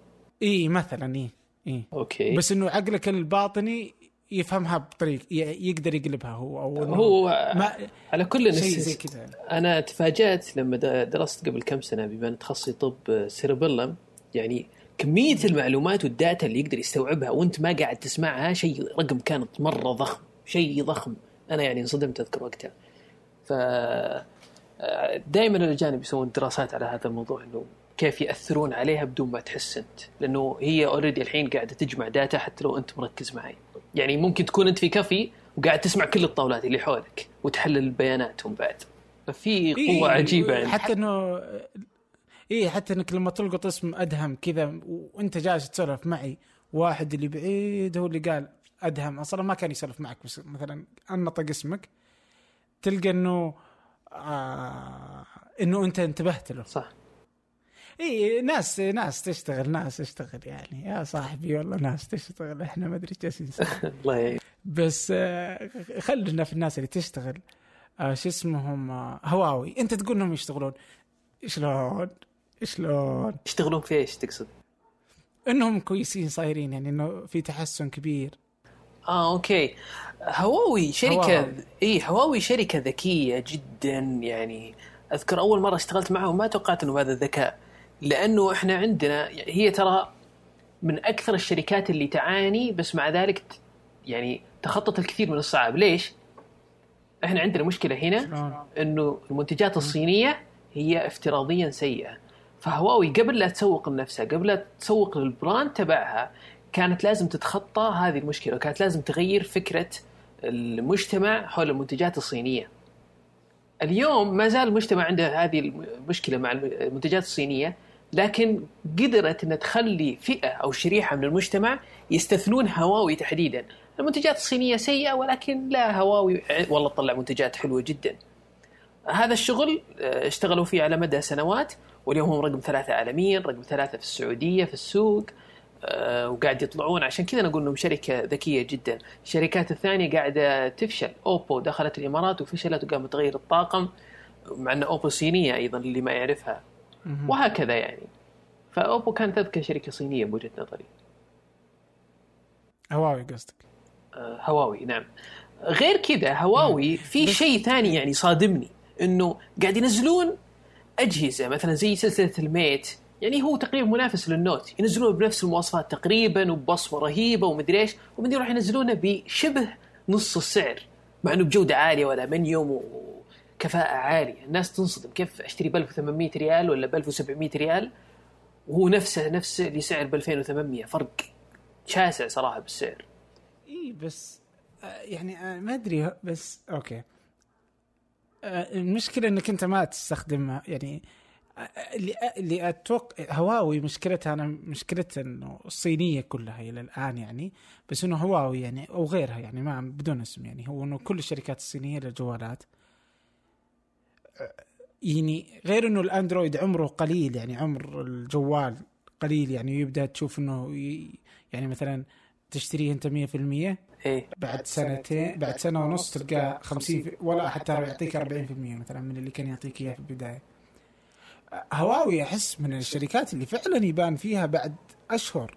إي مثلا إي إي. أوكي. بس إنه عقلك الباطني يفهمها بطريق يقدر يقلبها هو أو هو ما على كل شيء زي كذا. أنا تفاجأت لما درست قبل كم سنة بما ان تخصصي طب cerebellum. يعني كمية المعلومات وال data اللي يقدر يستوعبها وأنت ما قاعد تسمعها شيء رقم كانت مرة ضخم شيء ضخم. أنا يعني انصدمت أذكر وقتها. ف دائما الاجانب يسوون دراسات على هذا الموضوع إنه كيف يأثرون عليها بدون ما تحس أنت. لأنه هي already الحين قاعدة تجمع data حتى لو أنت مركز معي. يعني ممكن تكون أنت في كافي وقاعد تسمع كل الطاولات اللي حولك وتحلل بياناتهم بعد. ففي إيه، قوة عجيبة يعني حتى إنه إيه حتى إنك لما تلقط اسم أدهم كذا وأنت جالس تسولف معي واحد اللي بعيد هو اللي قال أدهم أصلا ما كان يسولف معك بس مثلا أنطق اسمك تلقى إنه آه إنه أنت انتبهت له. صح. اي ناس ناس تشتغل ناس تشتغل يعني. يا صاحبي والله ناس تشتغل إحنا ما أدري جالسين نسوي. الله يعين بس آه، خلينا في الناس اللي تشتغل. آه، شو اسمهم؟ آه، هواوي. أنت تقول انهم يشتغلون. شلون؟ شلون؟ يشتغلون في إيش تقصد؟ إنهم كويسين صايرين يعني إنه في تحسن كبير. آه أوكي. هواوي شركة هواوي. اي هواوي شركة ذكية جدا يعني. أذكر أول مرة اشتغلت معهم ما توقعت إنه هذا الذكاء. لأنه إحنا عندنا هي ترى من أكثر الشركات اللي تعاني بس مع ذلك يعني تخطط الكثير من الصعاب. ليش؟ إحنا عندنا مشكلة هنا إنه المنتجات الصينية هي افتراضيا سيئة. فهواوي قبل لا تسوق لنفسها قبل لا تسوق للبراند تبعها كانت لازم تتخطى هذه المشكلة وكانت لازم تغير فكرة المجتمع حول المنتجات الصينية. اليوم ما زال المجتمع عنده هذه المشكلة مع المنتجات الصينية لكن قدرت إنها تخلي فئة أو شريحة من المجتمع يستثنون هواوي تحديدا. المنتجات الصينية سيئة ولكن لا هواوي والله تطلع منتجات حلوة جدا. هذا الشغل آه، اشتغلوا فيه على مدى سنوات واليوم هم رقم ثلاثة عالميا رقم ثلاثة في السعودية في السوق آه، وقاعد يطلعون. عشان كذا نقول إنهم شركة ذكية جدا. الشركات الثانية قاعدة تفشل. أوبو دخلت الإمارات وفشلت وقامت تغير الطاقم مع إن أوبو صينية أيضا اللي ما يعرفها. وهكذا يعني. فأوبو كانت اذكى شركة صينية بوجهة نظري. هواوي قصدك. آه، هواوي نعم. غير كذا هواوي في شيء ثاني يعني صادمني إنه قاعد ينزلون أجهزة مثلا زي سلسلة الميت. يعني هو تقريبا منافس للنوت. ينزلونه بنفس المواصفات تقريبا وببصمه رهيبة ومدري إيش. وبعدين يروح ينزلونه بشبه نص السعر مع إنه بجودة عالية والمنيوم وكفاءه عالية. الناس تنصدم كيف أشتري ب 1800 ريال ولا ب 1700 ريال؟ وهو نفسه نفس اللي سعر ب 2800 فرق شاسع صراحة بالسعر. اي بس آه، يعني آه، ما أدري بس أوكي. آه، المشكلة إنك أنت ما تستخدمها يعني اللي اللي أتوقع هواوي مشكلتها أنا مشكلتها إنه الصينية كلها إلى الآن يعني بس إنه هواوي يعني أو غيرها يعني ما بدون اسم يعني هو إنه كل الشركات الصينية للجوالات يعني غير إنه الأندرويد عمره قليل يعني عمر الجوال قليل يعني يبدأ تشوف إنه يعني مثلا تشتريه أنت 100% إيه. بعد سنتين بعد سنة ونص تلقى 50 في- ولا حتى يعطيك 40% مثلا من اللي كان يعطيك إياه في البداية. هواوي أحس من الشركات اللي فعلا يبان فيها بعد أشهر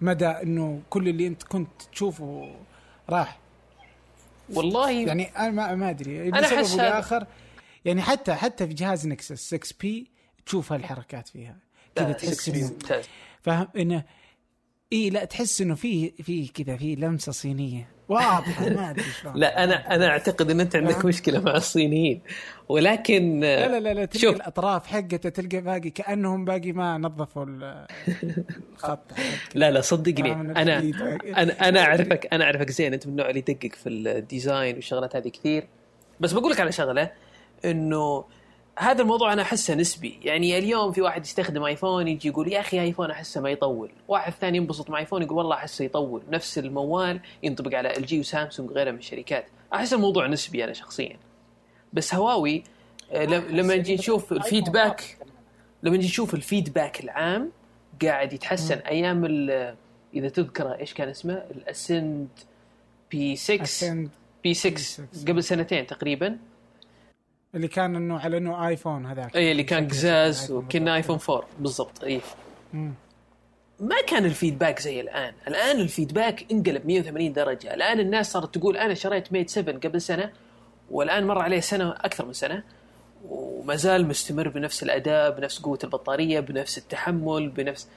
مدى إنه كل اللي أنت كنت تشوفه راح. والله يعني أنا ما, ما أدري لسبب هذا- لاخر يعني حتى حتى في جهاز نكسس 6 بي تشوف هالحركات فيها. كذا لا، تحس 6 إنه ممتاز. فاهم؟ إنه إي لا تحس إنه في في كذا في لمسة صينية. واضحة ما أدري شلون. لا أنا أنا أعتقد إن أنت عندك مشكلة مع الصينيين. ولكن لا لا لا, لا تلقى شوف. الأطراف حقته تلقى باقي كأنهم باقي ما نظفوا ال- الخط. لا لا صدقني. آه، أنا. أنا أنا اعرفك أنا أعرفك زين أنت من النوع اللي يدقق في ال design والشغلات هذه كثير. بس بقول لك على شغلة. إنه هذا الموضوع أنا أحسه نسبي. يعني اليوم في واحد يستخدم ايفون يجي يقول يا أخي ايفون أحسه ما يطول. واحد ثاني ينبسط مع ايفون يقول والله أحسه يطول. نفس الموال ينطبق على LG وسامسونج وغيرها من الشركات. أحس الموضوع نسبي أنا شخصيا. بس هواوي آه، لم- لما نجي نشوف ال feedback لما نجي نشوف ال feedback العام قاعد يتحسن. أيام إذا تذكر إيش كان اسمه؟ ال Ascend P 6 Ascend P 6 6. قبل سنتين تقريبا. اللي كان إنه على إنه آيفون هذاك. اي اللي كان قزاز وكنا آيفون 4 بالضبط اي مم. ما كان ال feedback زي الآن، الآن ال feedback انقلب 180 درجة، الآن الناس صارت تقول أنا شريت Mate 7 قبل سنة والآن مر عليه سنة أكثر من سنة. وما زال مستمر بنفس الأداء، بنفس قوة البطارية، بنفس التحمل، بنفس.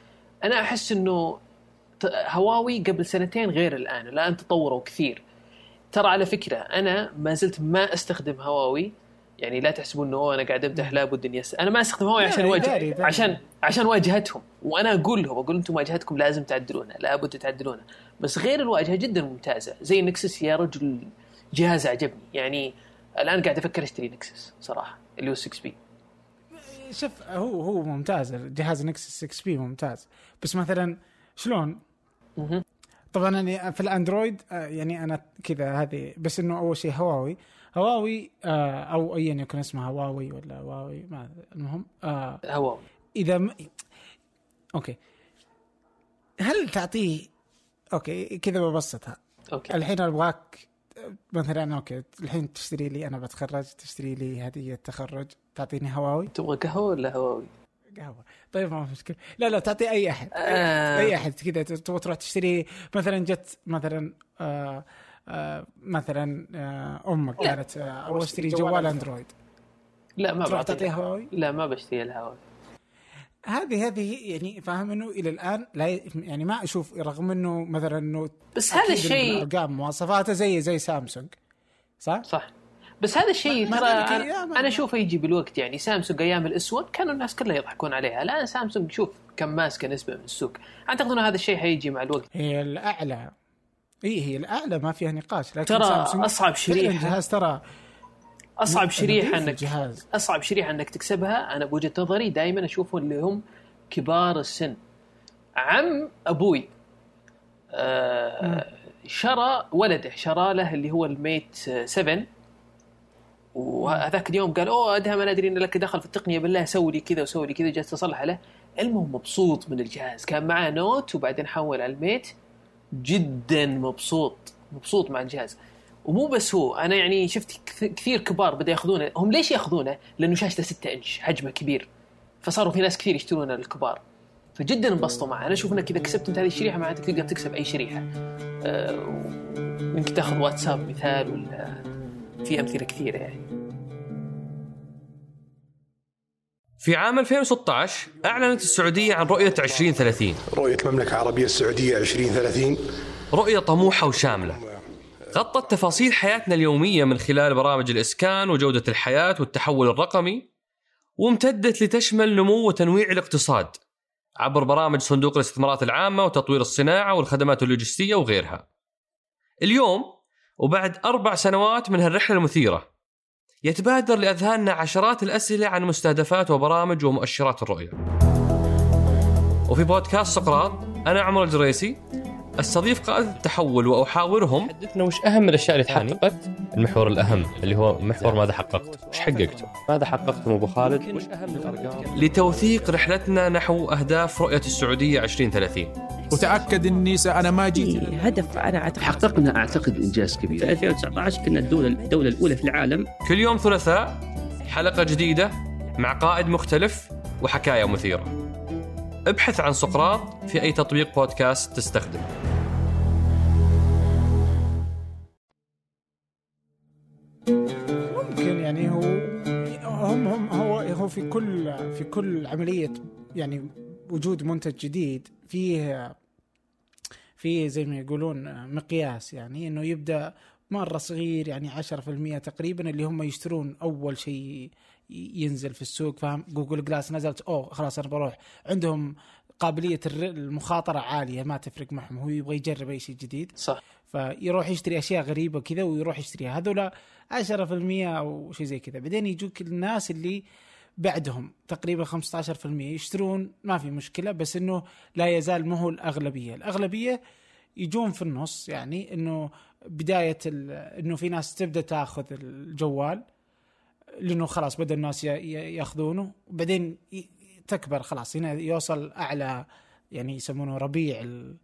أنا أحس إنه هواوي قبل سنتين غير الآن، الآن تطوروا كثير. ترى على فكرة أنا ما زلت ما أستخدم هواوي. يعني لا تحسبون إنه "أوه، أنا قاعد امدح لابد إني. أنا ما استخدم هواوي عشان واجه. عشان عشان واجهتهم. وأنا أقول لهم أقول أنتم واجهتكم لازم تعدلونها لابد تعدلونها بس غير الواجهة جدا ممتازة زي ال Nexus يا رجل جهاز عجبني يعني الآن قاعد أفكر أشتري Nexus صراحة اللي هو 6P شوف هو هو ممتاز الجهاز Nexus 6P ممتاز. بس مثلا شلون؟ طبعا أنا في الأندرويد آه، يعني أنا كذا هذه بس إنه أول شيء هواوي. هواوي آه، أو ايا يكن اسمها هواوي ولا هواوي ما المهم آه، هواوي. إذا م... أوكي. هل تعطيه أوكي كذا ببسطها أوكي. الحين أبغاك مثلا أوكي الحين تشتري لي أنا بتخرج تشتري لي هدية تخرج تعطيني هواوي؟ تبغى قهوة ولا هواوي؟ قهوة. طيب ما في مشكلة. لا لا تعطي أي أحد. آه. أي أحد كذا تبغى تروح تشتري مثلا جت مثلا آه آه مثلا آه أمك. قالت آه أبغى أشتري جوال أندرويد. لا ما تروح بعطيها تعطيها هواوي لا ما بشتري الهواوي هذه هذه يعني فاهم إنه إلى الآن لا يعني ما أشوف رغم إنه مثلا إنه بس هذا الشيء الأرقام مواصفاته زي زي سامسونج صح؟ صح. بس هذا الشيء ترى أنا, أشوفه يجي بالوقت يعني سامسونج أيام الأسود كانوا الناس كلها يضحكون عليها. الآن سامسونج شوف كم ماسكة نسبة من السوق. أعتقد ان هذا الشيء حيجي مع الوقت. هي الأعلى. اي هي الأعلى ما فيها نقاش لكن ترى سامسونج أصعب فعلاً شريحة. جهاز ترى أصعب شريحة انك الجهاز أصعب شريحة إنك تكسبها أنا بوجهة نظري دائما اشوفهم اللي هم كبار السن. عم أبوي آه شرى ولده شرى له اللي هو ال Mate 7 وهذاك اليوم قال أوه أدهم أنا أدري إن لك دخل في التقنية بالله سوي لي كذا وسوي لي كذا. جالس اصلح له. المهم مبسوط من الجهاز. كان معاه Note وبعدين حول على ال Mate جدا مبسوط مبسوط مع الجهاز. ومو بس هو أنا يعني شفت كث- كثير كبار بدا يأخذونه. هم ليش يأخذونه؟ لأنه شاشته 6 إنش حجمه كبير. فصاروا في ناس كثير يشترونه الكبار. فجدا انبسطوا معه. أنا أشوف إنك إذا كسبت أنت هذه الشريحة معناتك تقدر تكسب أي شريحة. آه، يمكن تأخذ واتساب مثال ولا في أمثلة كثيرة يعني. في عام 2016 أعلنت السعودية عن رؤية 2030 رؤية المملكة العربية السعودية 2030 رؤية طموحة وشاملة. غطت تفاصيل حياتنا اليومية من خلال برامج الإسكان وجودة الحياة والتحول الرقمي وامتدت لتشمل نمو وتنويع الاقتصاد عبر برامج صندوق الاستثمارات العامة وتطوير الصناعة والخدمات اللوجستية وغيرها. اليوم وبعد أربع سنوات من هالرحلة المثيرة يتبادر لأذهاننا عشرات الأسئلة عن مستهدفات وبرامج ومؤشرات الرؤية. وفي بودكاست سقراط أنا عمر الجريسي أستضيف قادة التحول وأحاورهم. حدثنا وش أهم الأشياء اللي تحققت؟ المحور الأهم اللي هو محور ماذا حققت؟ وش حققته؟ ماذا حققت؟ أبو خالد؟ وش أهم الأرقام؟ لتوثيق رحلتنا نحو أهداف رؤية السعودية 2030 وتأكد إني س- أنا ما جيت. هدف أنا أعتقد. حققنا أعتقد إنجاز في كبير 2019 كنا الدولة الدولة الأولى في العالم. كل يوم ثلاثاء حلقة جديدة مع قائد مختلف وحكاية مثيرة. ابحث عن سقراط في أي تطبيق بودكاست تستخدم ممكن يعني هو هم هم هو هو في كل في كل عملية يعني وجود منتج جديد فيه فيه زي ما يقولون مقياس يعني إنه يبدأ مرة صغير يعني 10% تقريبا اللي هم يشترون أول شيء ينزل في السوق فاهم؟ جوجل جلاس نزلت أوه خلاص أنا بروح. عندهم قابلية المخاطرة عالية ما تفرق معهم هو يبغى يجرب أي شيء جديد. صح. فيروح يشتري أشياء غريبة كذا ويروح يشتريها. هذول 10% أو شيء زي كذا. بعدين يجوك الناس اللي بعدهم تقريبا 15% يشترون ما في مشكلة بس إنه لا يزال ما هو الأغلبية. الأغلبية يجون في النص يعني إنه بداية إنه في ناس تبدأ تاخذ الجوال لإنه خلاص بدأ الناس يأخذونه. وبعدين تكبر خلاص هنا يوصل أعلى يعني يسمونه ربيع ال-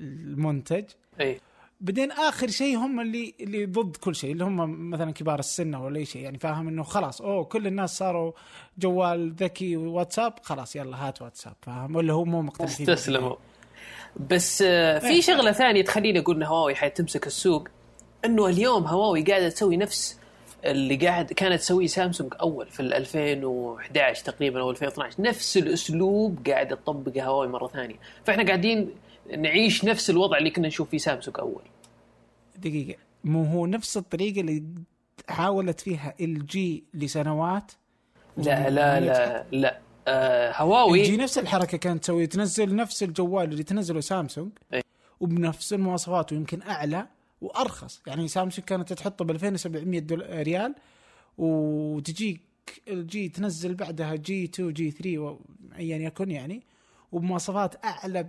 المنتج. إي. بعدين آخر شيء هم اللي اللي ضد كل شيء اللي هم مثلا كبار السن ولا أي شيء يعني فاهم إنه خلاص أوه كل الناس صاروا جوال ذكي وواتساب خلاص يلا هات واتساب فاهم؟ ولا هم مو مقتنعين استسلموا بس آه، في شغلة ثانية تخليني أقول إن هواوي حتمسك السوق إنه اليوم هواوي قاعدة تسوي نفس اللي قاعد كانت تسويه سامسونج أول في ال 2011 تقريبا أو 2012 نفس الأسلوب قاعدة تطبقه هواوي مرة ثانية. فإحنا قاعدين نعيش نفس الوضع اللي كنا نشوف فيه سامسونج أول. دقيقة. مو هو نفس الطريقة اللي حاولت فيها LG لسنوات؟ لا لا لا لا. آه LG هواوي نفس الحركة كانت تسوي تنزل نفس الجوال اللي تنزله سامسونج إيه. وبنفس المواصفات ويمكن أعلى وأرخص. يعني سامسونج كانت تحطه ب 2700 دول- ريال وتجيك LG تنزل بعدها G 2 G 3 ايا يكن يعني وبمواصفات أعلى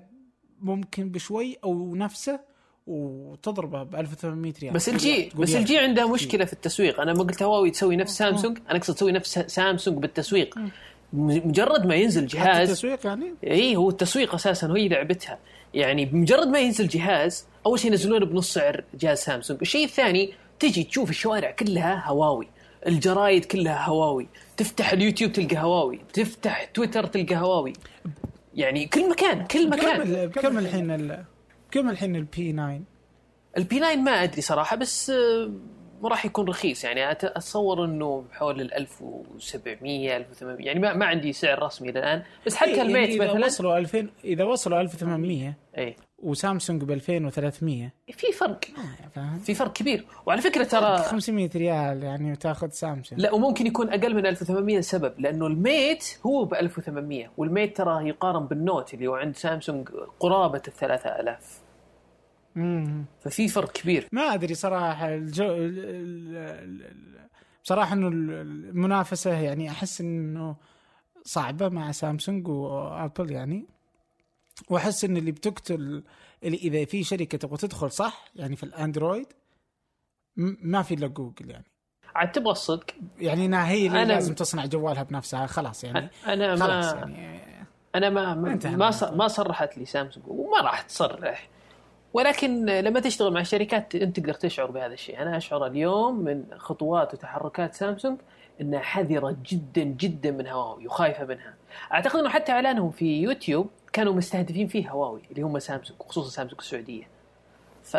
ممكن بشوي أو نفسه وتضربه ب 1800 ريال. بس LG بس LG عندها. مشكلة في التسويق. أنا ما قلت هواوي تسوي نفس سامسونج أنا أقصد تسوي نفس سامسونج بالتسويق. مجرد ما ينزل جهاز التسويق يعني؟ اي هو التسويق أساسا هي لعبتها. يعني بمجرد ما ينزل جهاز أول شيء ينزلونه بنص سعر جهاز سامسونج. الشيء الثاني تجي تشوف الشوارع كلها هواوي. الجرايد كلها هواوي. تفتح اليوتيوب تلقى هواوي. تفتح تويتر تلقى هواوي. يعني كل مكان كل مكان. كم كم الحين ال- كم الحين ال P 9 ال P 9 ما أدري صراحة بس آه، ما راح يكون رخيص. يعني أت- أتصور إنه حول ال 1700 1800 يعني ما, ما عندي سعر رسمي الآن بس حتى يعني الميت إذا مثلا. وصلوا 2000 إذا وصلوا 1800 اي وسامسونج ب 2300 في فرق. فاهم؟ في فرق كبير. وعلى فكرة ترى 500 ريال يعني وتاخذ سامسونج. لا وممكن يكون أقل من 1800 لسبب لأنه الميت هو ب 1800 والميت ترى يقارن بالنوت اللي هو عند سامسونج قرابة ال 3000 مم. ففي فرق كبير. ما أدري صراحة الجو ال- ال- ال- ال- بصراحه انه المنافسة يعني أحس إنه صعبة مع سامسونج وأبل يعني. وأحس إن اللي بتقتل اللي إذا في شركة تبغى تدخل صح؟ يعني في الأندرويد ما في إلا جوجل يعني. عاد تبغى الصدق. يعني إنها هي اللي أنا- لازم تصنع جوالها بنفسها خلاص يعني. أنا خلاص ما يعني. أنا ما ما ما, صرحت لي سامسونج وما راح تصرح. ولكن لما تشتغل مع شركات أنت تقدر تشعر بهذا الشيء. أنا أشعر اليوم من خطوات وتحركات سامسونج إنها حذرة جدا جدا من هواوي وخايفة منها. أعتقد إنه حتى إعلانهم في يوتيوب كانوا مستهدفين فيه هواوي اللي هم سامسونج وخصوصا سامسونج السعودية. ف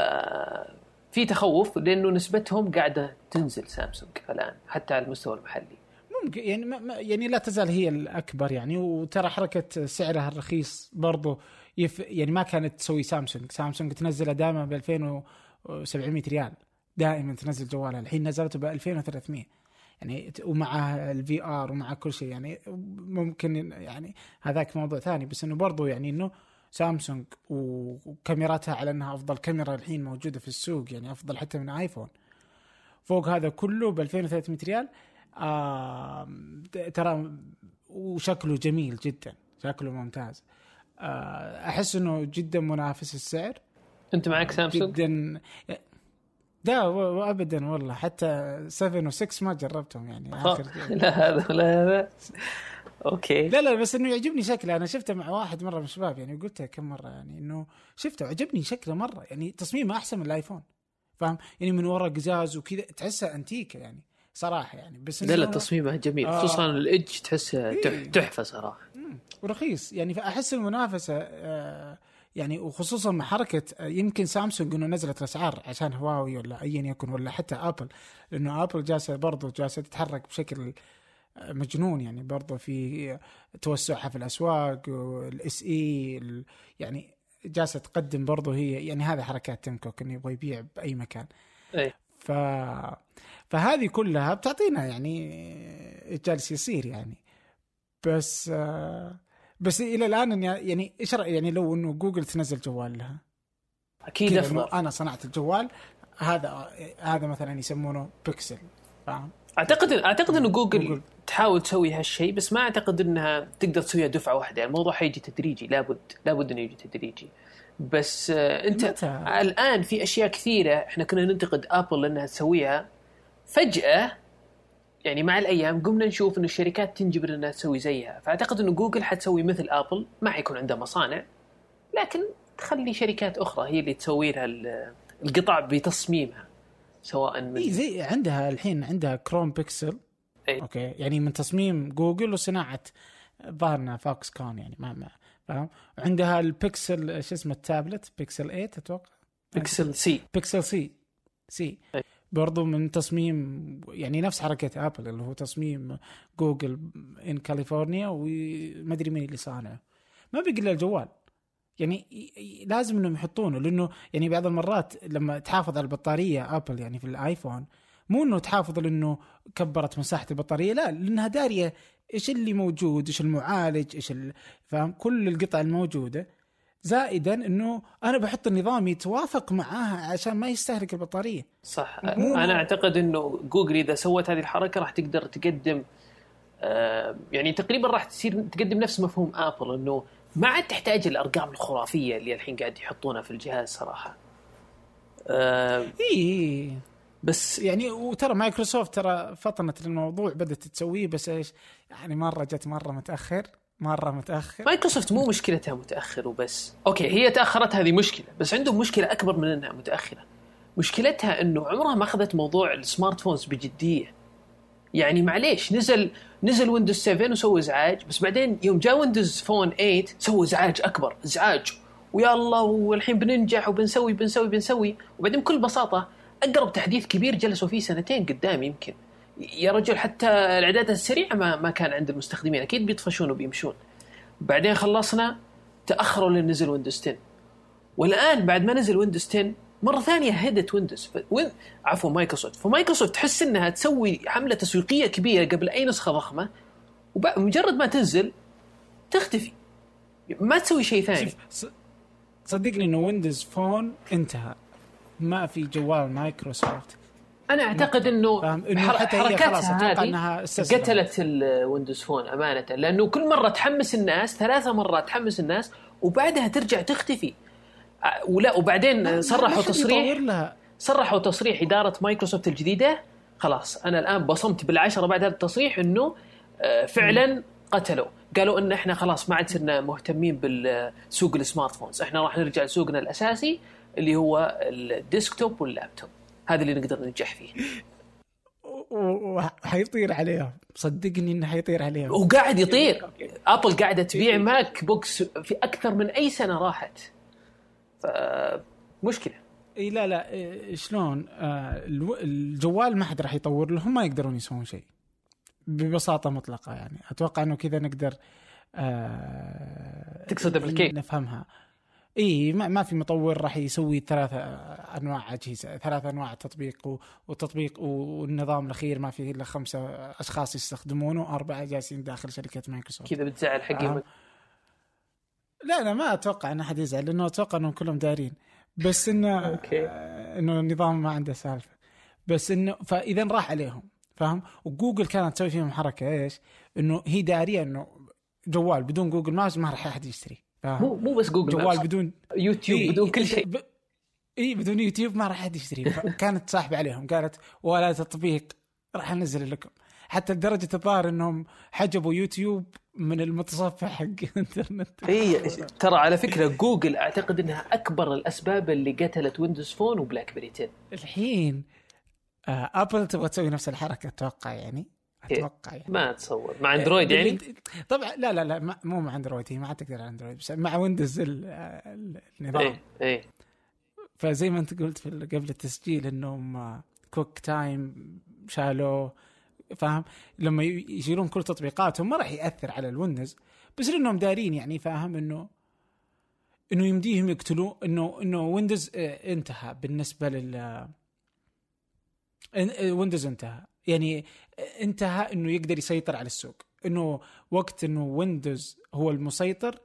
في تخوف لأنه نسبتهم قاعدة تنزل سامسونج الآن حتى على المستوى المحلي. ممكن يعني ما يعني لا تزال هي الأكبر يعني. وترى حركة سعرها الرخيص برضو يف يعني ما كانت تسوي سامسونج. سامسونج تنزلها دائما ب 2700 ريال دائما تنزل جوالها. الحين نزلته ب 2300 يعني ومع ال VR ومع كل شيء يعني ممكن يعني هذاك موضوع ثاني بس إنه برضو يعني إنه سامسونج وكاميراتها على إنها أفضل كاميرا الحين موجودة في السوق يعني أفضل حتى من آيفون. فوق هذا كله ب 2300 ريال آه ترى وشكله جميل جدا شكله ممتاز. آه أحس إنه جدا منافس السعر. أنت معك سامسونج؟ جدا لا وابدا والله حتى 7 و6 ما جربتهم يعني آخر لا هذا ولا هذا. أوكي. لا لا بس إنه يعجبني شكله. أنا شفته مع واحد مرة من الشباب يعني قلتها كم مرة يعني إنه شفته عجبني شكله مرة يعني تصميمه أحسن من الآيفون. فاهم؟ يعني من ورا قزاز وكذا تحسها أنتيكة يعني صراحة يعني. بس لا لا إنه- تصميمه جميل آه. خصوصا ال Edge تحسه تح- إيه. تحفة صراحة. ورخيص يعني فأحس المنافسة آه، يعني وخصوصا مع حركة آه، يمكن سامسونج إنه نزلت الأسعار عشان هواوي ولا ايا يكن ولا حتى آبل لأنه آبل جالسة برضو جالسة تتحرك بشكل آه، مجنون يعني برضو في توسعها في الأسواق وال SE يعني جالسة تقدم برضو هي يعني هذه حركات تيم كوك إنه يبغى يبيع بأي مكان. إيه. ف فهذه كلها بتعطينا يعني جالس يصير يعني. بس آه، بس إلى الآن يعني إيش رأي- يعني لو إنه جوجل تنزل جوال لها. أكيد افضل أنا صنعت الجوال هذا هذا مثلا يسمونه بيكسل فاهم؟ أعتقد أعتقد إنه جوجل تحاول تسوي هالشيء بس ما أعتقد إنها تقدر تسويها دفعة واحدة. يعني الموضوع حيجي تدريجي لابد لابد إنه يجي تدريجي. بس آه، أنت متى؟ الآن في أشياء كثيرة إحنا كنا ننتقد ابل إنها تسويها. فجأة يعني مع الأيام قمنا نشوف انه الشركات تنجبر إنها تسوي زيها. فأعتقد انه جوجل حتسوي مثل آبل ما حيكون عندها مصانع لكن تخلي شركات أخرى هي اللي تسوي لها ال- القطع بتصميمها سواء من إي زي عندها الحين عندها كروم بيكسل أي. أوكي يعني من تصميم جوجل وصناعة ظهرنا فوكس كون يعني ما ما فاهم؟ عندها البيكسل شو اسمه التابلت؟ بيكسل 8 أتوقع. Pixel C Pixel C C أي. برضو من تصميم يعني نفس حركة ابل اللي هو تصميم جوجل in California وما أدري مين اللي صانعه ما بقي إلا الجوال. يعني لازم إنهم يحطونه لأنه يعني بعض المرات لما تحافظ على البطارية ابل يعني في الآيفون مو إنه تحافظ لأنه كبرت مساحة البطارية لا لأنها دارية إيش اللي موجود إيش المعالج إيش فاهم؟ كل القطع الموجودة زائدا إنه أنا بحط النظام يتوافق معاها عشان ما يستهلك البطارية. صح. أنا أعتقد إنه جوجل إذا سوت هذه الحركة راح تقدر تقدم آه، يعني تقريبا راح تصير تقدم نفس مفهوم آبل إنه ما عاد تحتاج الأرقام الخرافية اللي الحين قاعد يحطونها في الجهاز صراحة. آه، اي بس يعني وترى مايكروسوفت ترى فطنت للموضوع بدأت تسويه بس إيش يعني مرة جت مرة متأخر. مرة متأخر. مايكروسوفت مو مشكلتها متأخر وبس. أوكي هي تأخرت هذه مشكلة بس عندهم مشكلة أكبر من إنها متأخرة. مشكلتها إنه عمرها ما أخذت موضوع ال smartphones بجدية. يعني معليش نزل نزل ويندوز 7 وسوى إزعاج بس بعدين يوم جاء Windows Phone 8 سوى إزعاج أكبر إزعاج. ويلا والحين بننجح وبنسوي بنسوي بنسوي. وبعدين بكل بساطة أقرب تحديث كبير جلسوا فيه سنتين قدام يمكن. يا رجل حتى الاعدادات السريعة ما ما كان عند المستخدمين. أكيد بيطفشون وبيمشون. بعدين خلصنا تأخروا لين نزل ويندوز 10 والآن بعد ما نزل ويندوز 10 مرة ثانية هدت ويندوز ف... وين... عفوا مايكروسوفت فمايكروسوفت تحس إنها تسوي حملة تسويقية كبيرة قبل أي نسخة ضخمة ومجرد ما تنزل تختفي. ما تسوي شيء ثاني. صدقني إنه Windows Phone انتهى. ما في جوال مايكروسوفت أنا أعتقد إنه؟ إنه حر- حتى حركاتها هذه. قتلت ال Windows Phone أمانة لأنه كل مرة تحمس الناس ثلاثة مرات تحمس الناس وبعدها ترجع تختفي. ولا وبعدين صرحوا تصريح صرحوا تصريح إدارة مايكروسوفت الجديدة. خلاص أنا الآن بصمت بالعشرة بعد هذا التصريح إنه فعلا قتلوا. قالوا إن إحنا خلاص ما عاد صرنا مهتمين بالسوق ال smart phones إحنا راح نرجع لسوقنا الأساسي اللي هو ال desktop واللابتوب. هذا اللي نقدر ننجح فيه. وحيطير عليهم. صدقني إنه حيطير عليهم. وقاعد يطير. أبل قاعدة تبيع MacBooks في أكثر من أي سنة راحت. فمشكله اي لا لا إيه، شلون؟ آه الجوال ما حد راح يطور لهم ما يقدرون يسوون شيء. ببساطة مطلقة يعني. أتوقع إنه كذا نقدر آه تقصد application. نفهمها. إي ما, ما في مطور راح يسوي ثلاثة أنواع أجهزة ثلاث أنواع تطبيق و- والتطبيق والنظام الأخير ما في إلا خمسة أشخاص يستخدمونه اربعه جالسين داخل شركة مايكروسوفت كذا بتزعل حقي آه. لا لا ما أتوقع إن أحد يزعل لأنه أتوقع إنهم كلهم دارين بس إنه أوكي. آه، إنه النظام ما عنده سالفة بس إنه فإذا راح عليهم فاهم وجوجل كانت تسوي فيهم حركة إيش؟ إنه هي دارية إنه جوال بدون Google Maps ما راح أحد يشتري؟ مو مو بس جوجل جوال Maps. بدون يوتيوب إيه، بدون كل إيه، شيء. ب... اي بدون يوتيوب ما راح احد يشتري. كانت ساحبة عليهم قالت ولا تطبيق راح أنزل لكم. حتى لدرجة الظاهر إنهم حجبوا يوتيوب من المتصفح حق الإنترنت. اي ترى على فكرة جوجل أعتقد إنها أكبر الأسباب اللي قتلت Windows Phone و BlackBerry 10 الحين آه ابل تبغى تسوي نفس الحركة أتوقع يعني. أتوقع يعني. ما أتصور. مع أندرويد يعني؟ طبعا لا لا لا مو مع أندرويد هي ما عاد تقدر على أندرويد بس مع ويندوز ال- ال- النظام. إيه إيه. فزي ما أنت قلت في قبل التسجيل إنهم QuickTime شالوه فاهم؟ لما يشيلون كل تطبيقاتهم ما راح يأثر على الويندوز بس لأنهم دارين يعني فاهم؟ إنه إنه يمديهم يقتلوا إنه إنه ويندوز آه، انتهى بالنسبة لل آه، آه، ويندوز انتهى. يعني انتهى انه يقدر يسيطر على السوق. انه وقت انه ويندوز هو المسيطر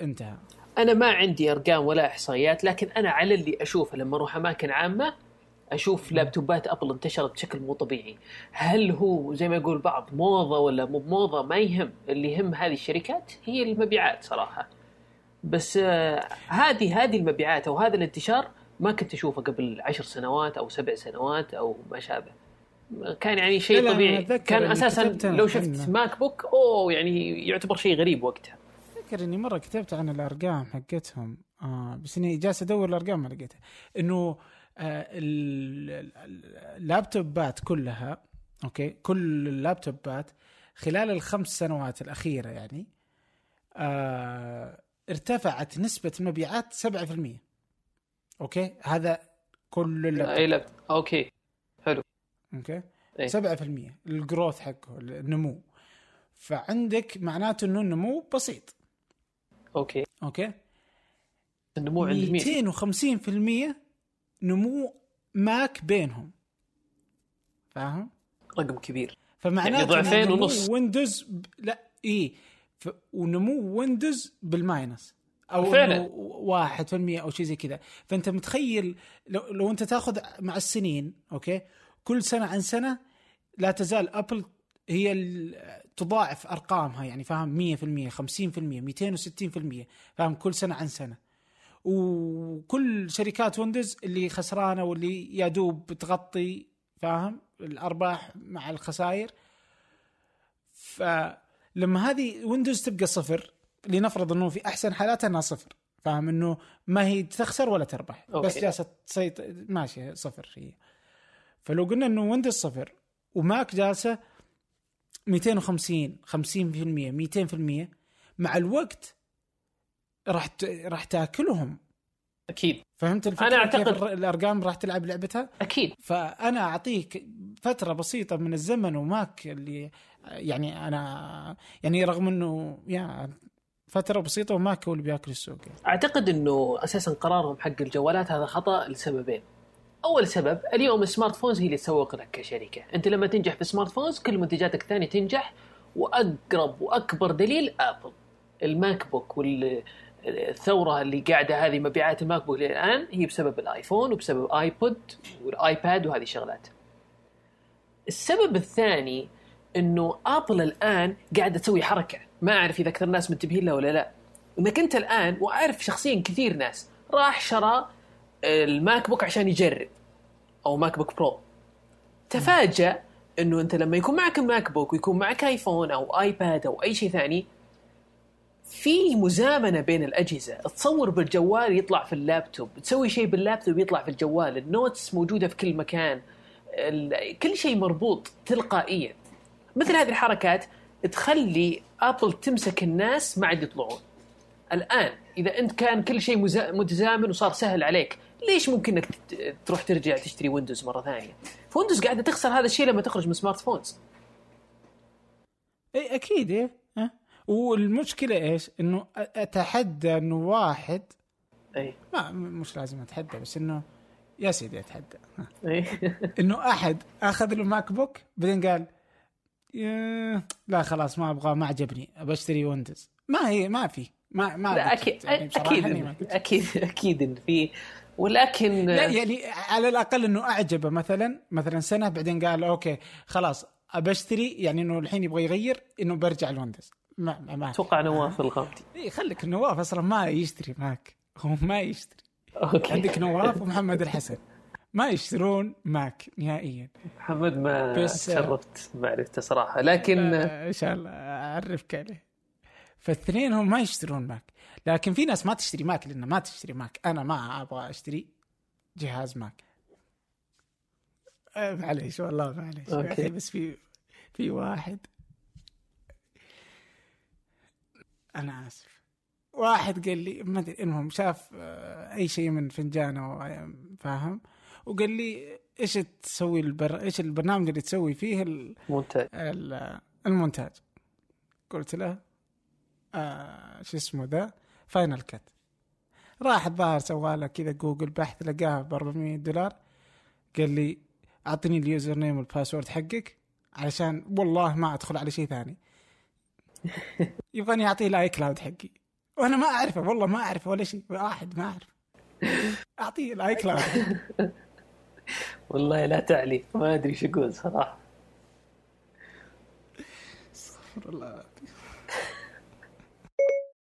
انتهى. أنا ما عندي أرقام ولا إحصائيات لكن أنا على اللي أشوفه لما أروح أماكن عامة أشوف لابتوبات أبل انتشرت بشكل مو طبيعي. هل هو زي ما يقول بعض موضة ولا مو بموضه ما يهم. اللي يهم هذه الشركات هي المبيعات صراحة. بس آه، هذه هذه المبيعات أو هذا الانتشار ما كنت أشوفه قبل عشر سنوات أو سبع سنوات أو ما شابه. كان يعني شيء طبيعي. كان أساسا لو. شفت MacBook أوه يعني يعتبر شيء غريب وقتها. اذكر إني مرة كتبت عن الأرقام حقتهم. آه بس إني جالس أدور الأرقام ما لقيتها. إنه آه ال- ال- اللابتوبات كلها أوكي كل اللابتوبات خلال الخمس سنوات الأخيرة يعني آه ارتفعت نسبة المبيعات 7% أوكي؟ هذا كل اللابتوب. أي لا أوكي. حلو. أوكي؟ إيه. 7% ال growth حقه النمو. فعندك معناته إنه النمو بسيط. أوكي. أوكي؟ النمو عند مين 250% نمو ماك بينهم. فاهم؟ رقم كبير. فمعناته يعني ضعفين ونص. ويندوز ب... لا اي ف... ونمو ويندوز بال minus. أو فعلا. واحد في المية أو شيء زي كذا. فأنت متخيل لو, لو أنت تاخذ مع السنين أوكي؟ كل سنة عن سنة لا تزال أبل هي ال- تضاعف أرقامها يعني فاهم؟ 100% 50% 260% فاهم؟ كل سنة عن سنة. وكل شركات ويندوز اللي خسرانة واللي يا دوب تغطي فاهم؟ الأرباح مع الخسائر. فلما هذه ويندوز تبقى صفر لنفرض انه في احسن حالاتها انها صفر. فاهم؟ انه ما هي تخسر ولا تربح. أوكي. بس جالسة تسيطر ماشيه صفر هي. فلو قلنا انه ويندوز صفر وماك جالسة 250 50% 200% مع الوقت راح ت... راح تاكلهم. أكيد. فهمت الفكرة؟ أعتقد- الر- الأرقام راح تلعب لعبتها؟ أكيد. فأنا أعطيك فترة بسيطة من الزمن وماك اللي يعني أنا يعني رغم إنه يا فترة بسيطة وماك هو اللي بياكل السوق. أعتقد إنه أساسا قرارهم حق الجوالات هذا خطأ لسببين. أول سبب اليوم ال smart phones هي اللي تسوق لك كشركة. أنت لما تنجح في ال smart phones كل منتجاتك الثانية تنجح وأقرب وأكبر دليل ابل ال MacBook والثوره اللي قاعدة هذه مبيعات ال MacBook الان هي بسبب الآيفون وبسبب آيبود والآيباد وهذه الشغلات. السبب الثاني إنه ابل الآن قاعدة تسوي حركة. ما أعرف إذا أكثر الناس منتبهين لها ولا لا. انك انت الآن وأعرف شخصيا كثير ناس راح شرى ال MacBook عشان يجرب أو MacBook Pro تفاجأ إنه أنت لما يكون معك MacBook ويكون معك ايفون أو ايباد أو أي شيء ثاني في مزامنة بين الأجهزة. تصور بالجوال يطلع في اللابتوب تسوي شيء باللابتوب يطلع في الجوال. ال notes موجودة في كل مكان. كل شيء مربوط تلقائيا. مثل هذه الحركات تخلي Apple تمسك الناس ما عاد يطلعون. الآن إذا أنت كان كل شيء متزامن وصار سهل عليك ليش ممكن إنك تروح ترجع تشتري Windows مرة ثانية؟ ف Windows قاعدة تخسر هذا الشيء لما تخرج من smart phones إي أكيد إيه ها؟ والمشكلة إيش؟ إنه أتحدى إنه واحد إي. ما مش لازم أتحدى بس إنه يا سيدي أتحدى. إنه أحد أخذ له MacBook بعدين قال لا خلاص ما أبغى ما عجبني. ابى أشتري Windows ما هي ما في. ما ما لا أكيد يعني أكيد. أكيد أكيد إن في. ولكن لا يعني على الأقل إنه أعجبه. مثلا مثلا سنة بعدين قال okay خلاص أبى أشتري. يعني إنه الحين يبغى يغير إنه برجع ال Windows ما ما, ما. أتوقع نواف الغامدي اي خليك نواف أصلا ما يشتري Mac هو ما يشتري. okay. عندك نواف ومحمد الحسن. ما يشترون Mac نهائيا. محمد ما بس- تشرفت معرفته صراحة. لكن آه، إن شاء الله أعرفك عليه. فالاثنين هم ما يشترون Mac. لكن في ناس ما تشتري Mac لأنه ما تشتري Mac. أنا ما أبغى أشتري جهاز Mac. آه، معليش والله معليش. okay. بس في في واحد. أنا آسف. واحد قال لي ما أدري المهم شاف آه، أي شيء من فنجانه آه، فاهم؟ وقال لي إيش تسوي البر... إيش البرنامج اللي تسوي فيه ال... منتج ال- المونتاج. قلت له آه شو اسمه ذا؟ Final Cut راح الظاهر سوى له كذا جوجل بحث لقاها ب 400 دولار. قال لي اعطني ال username وال password حقك علشان والله ما أدخل على شيء ثاني. يبغاني أعطيه ال iCloud حقي. وأنا ما أعرفه والله ما أعرفه ولا شيء واحد ما اعرف أعطيه ال iCloud والله لا تعليق ما أدري إيش أقول صراحة. استغفر الله.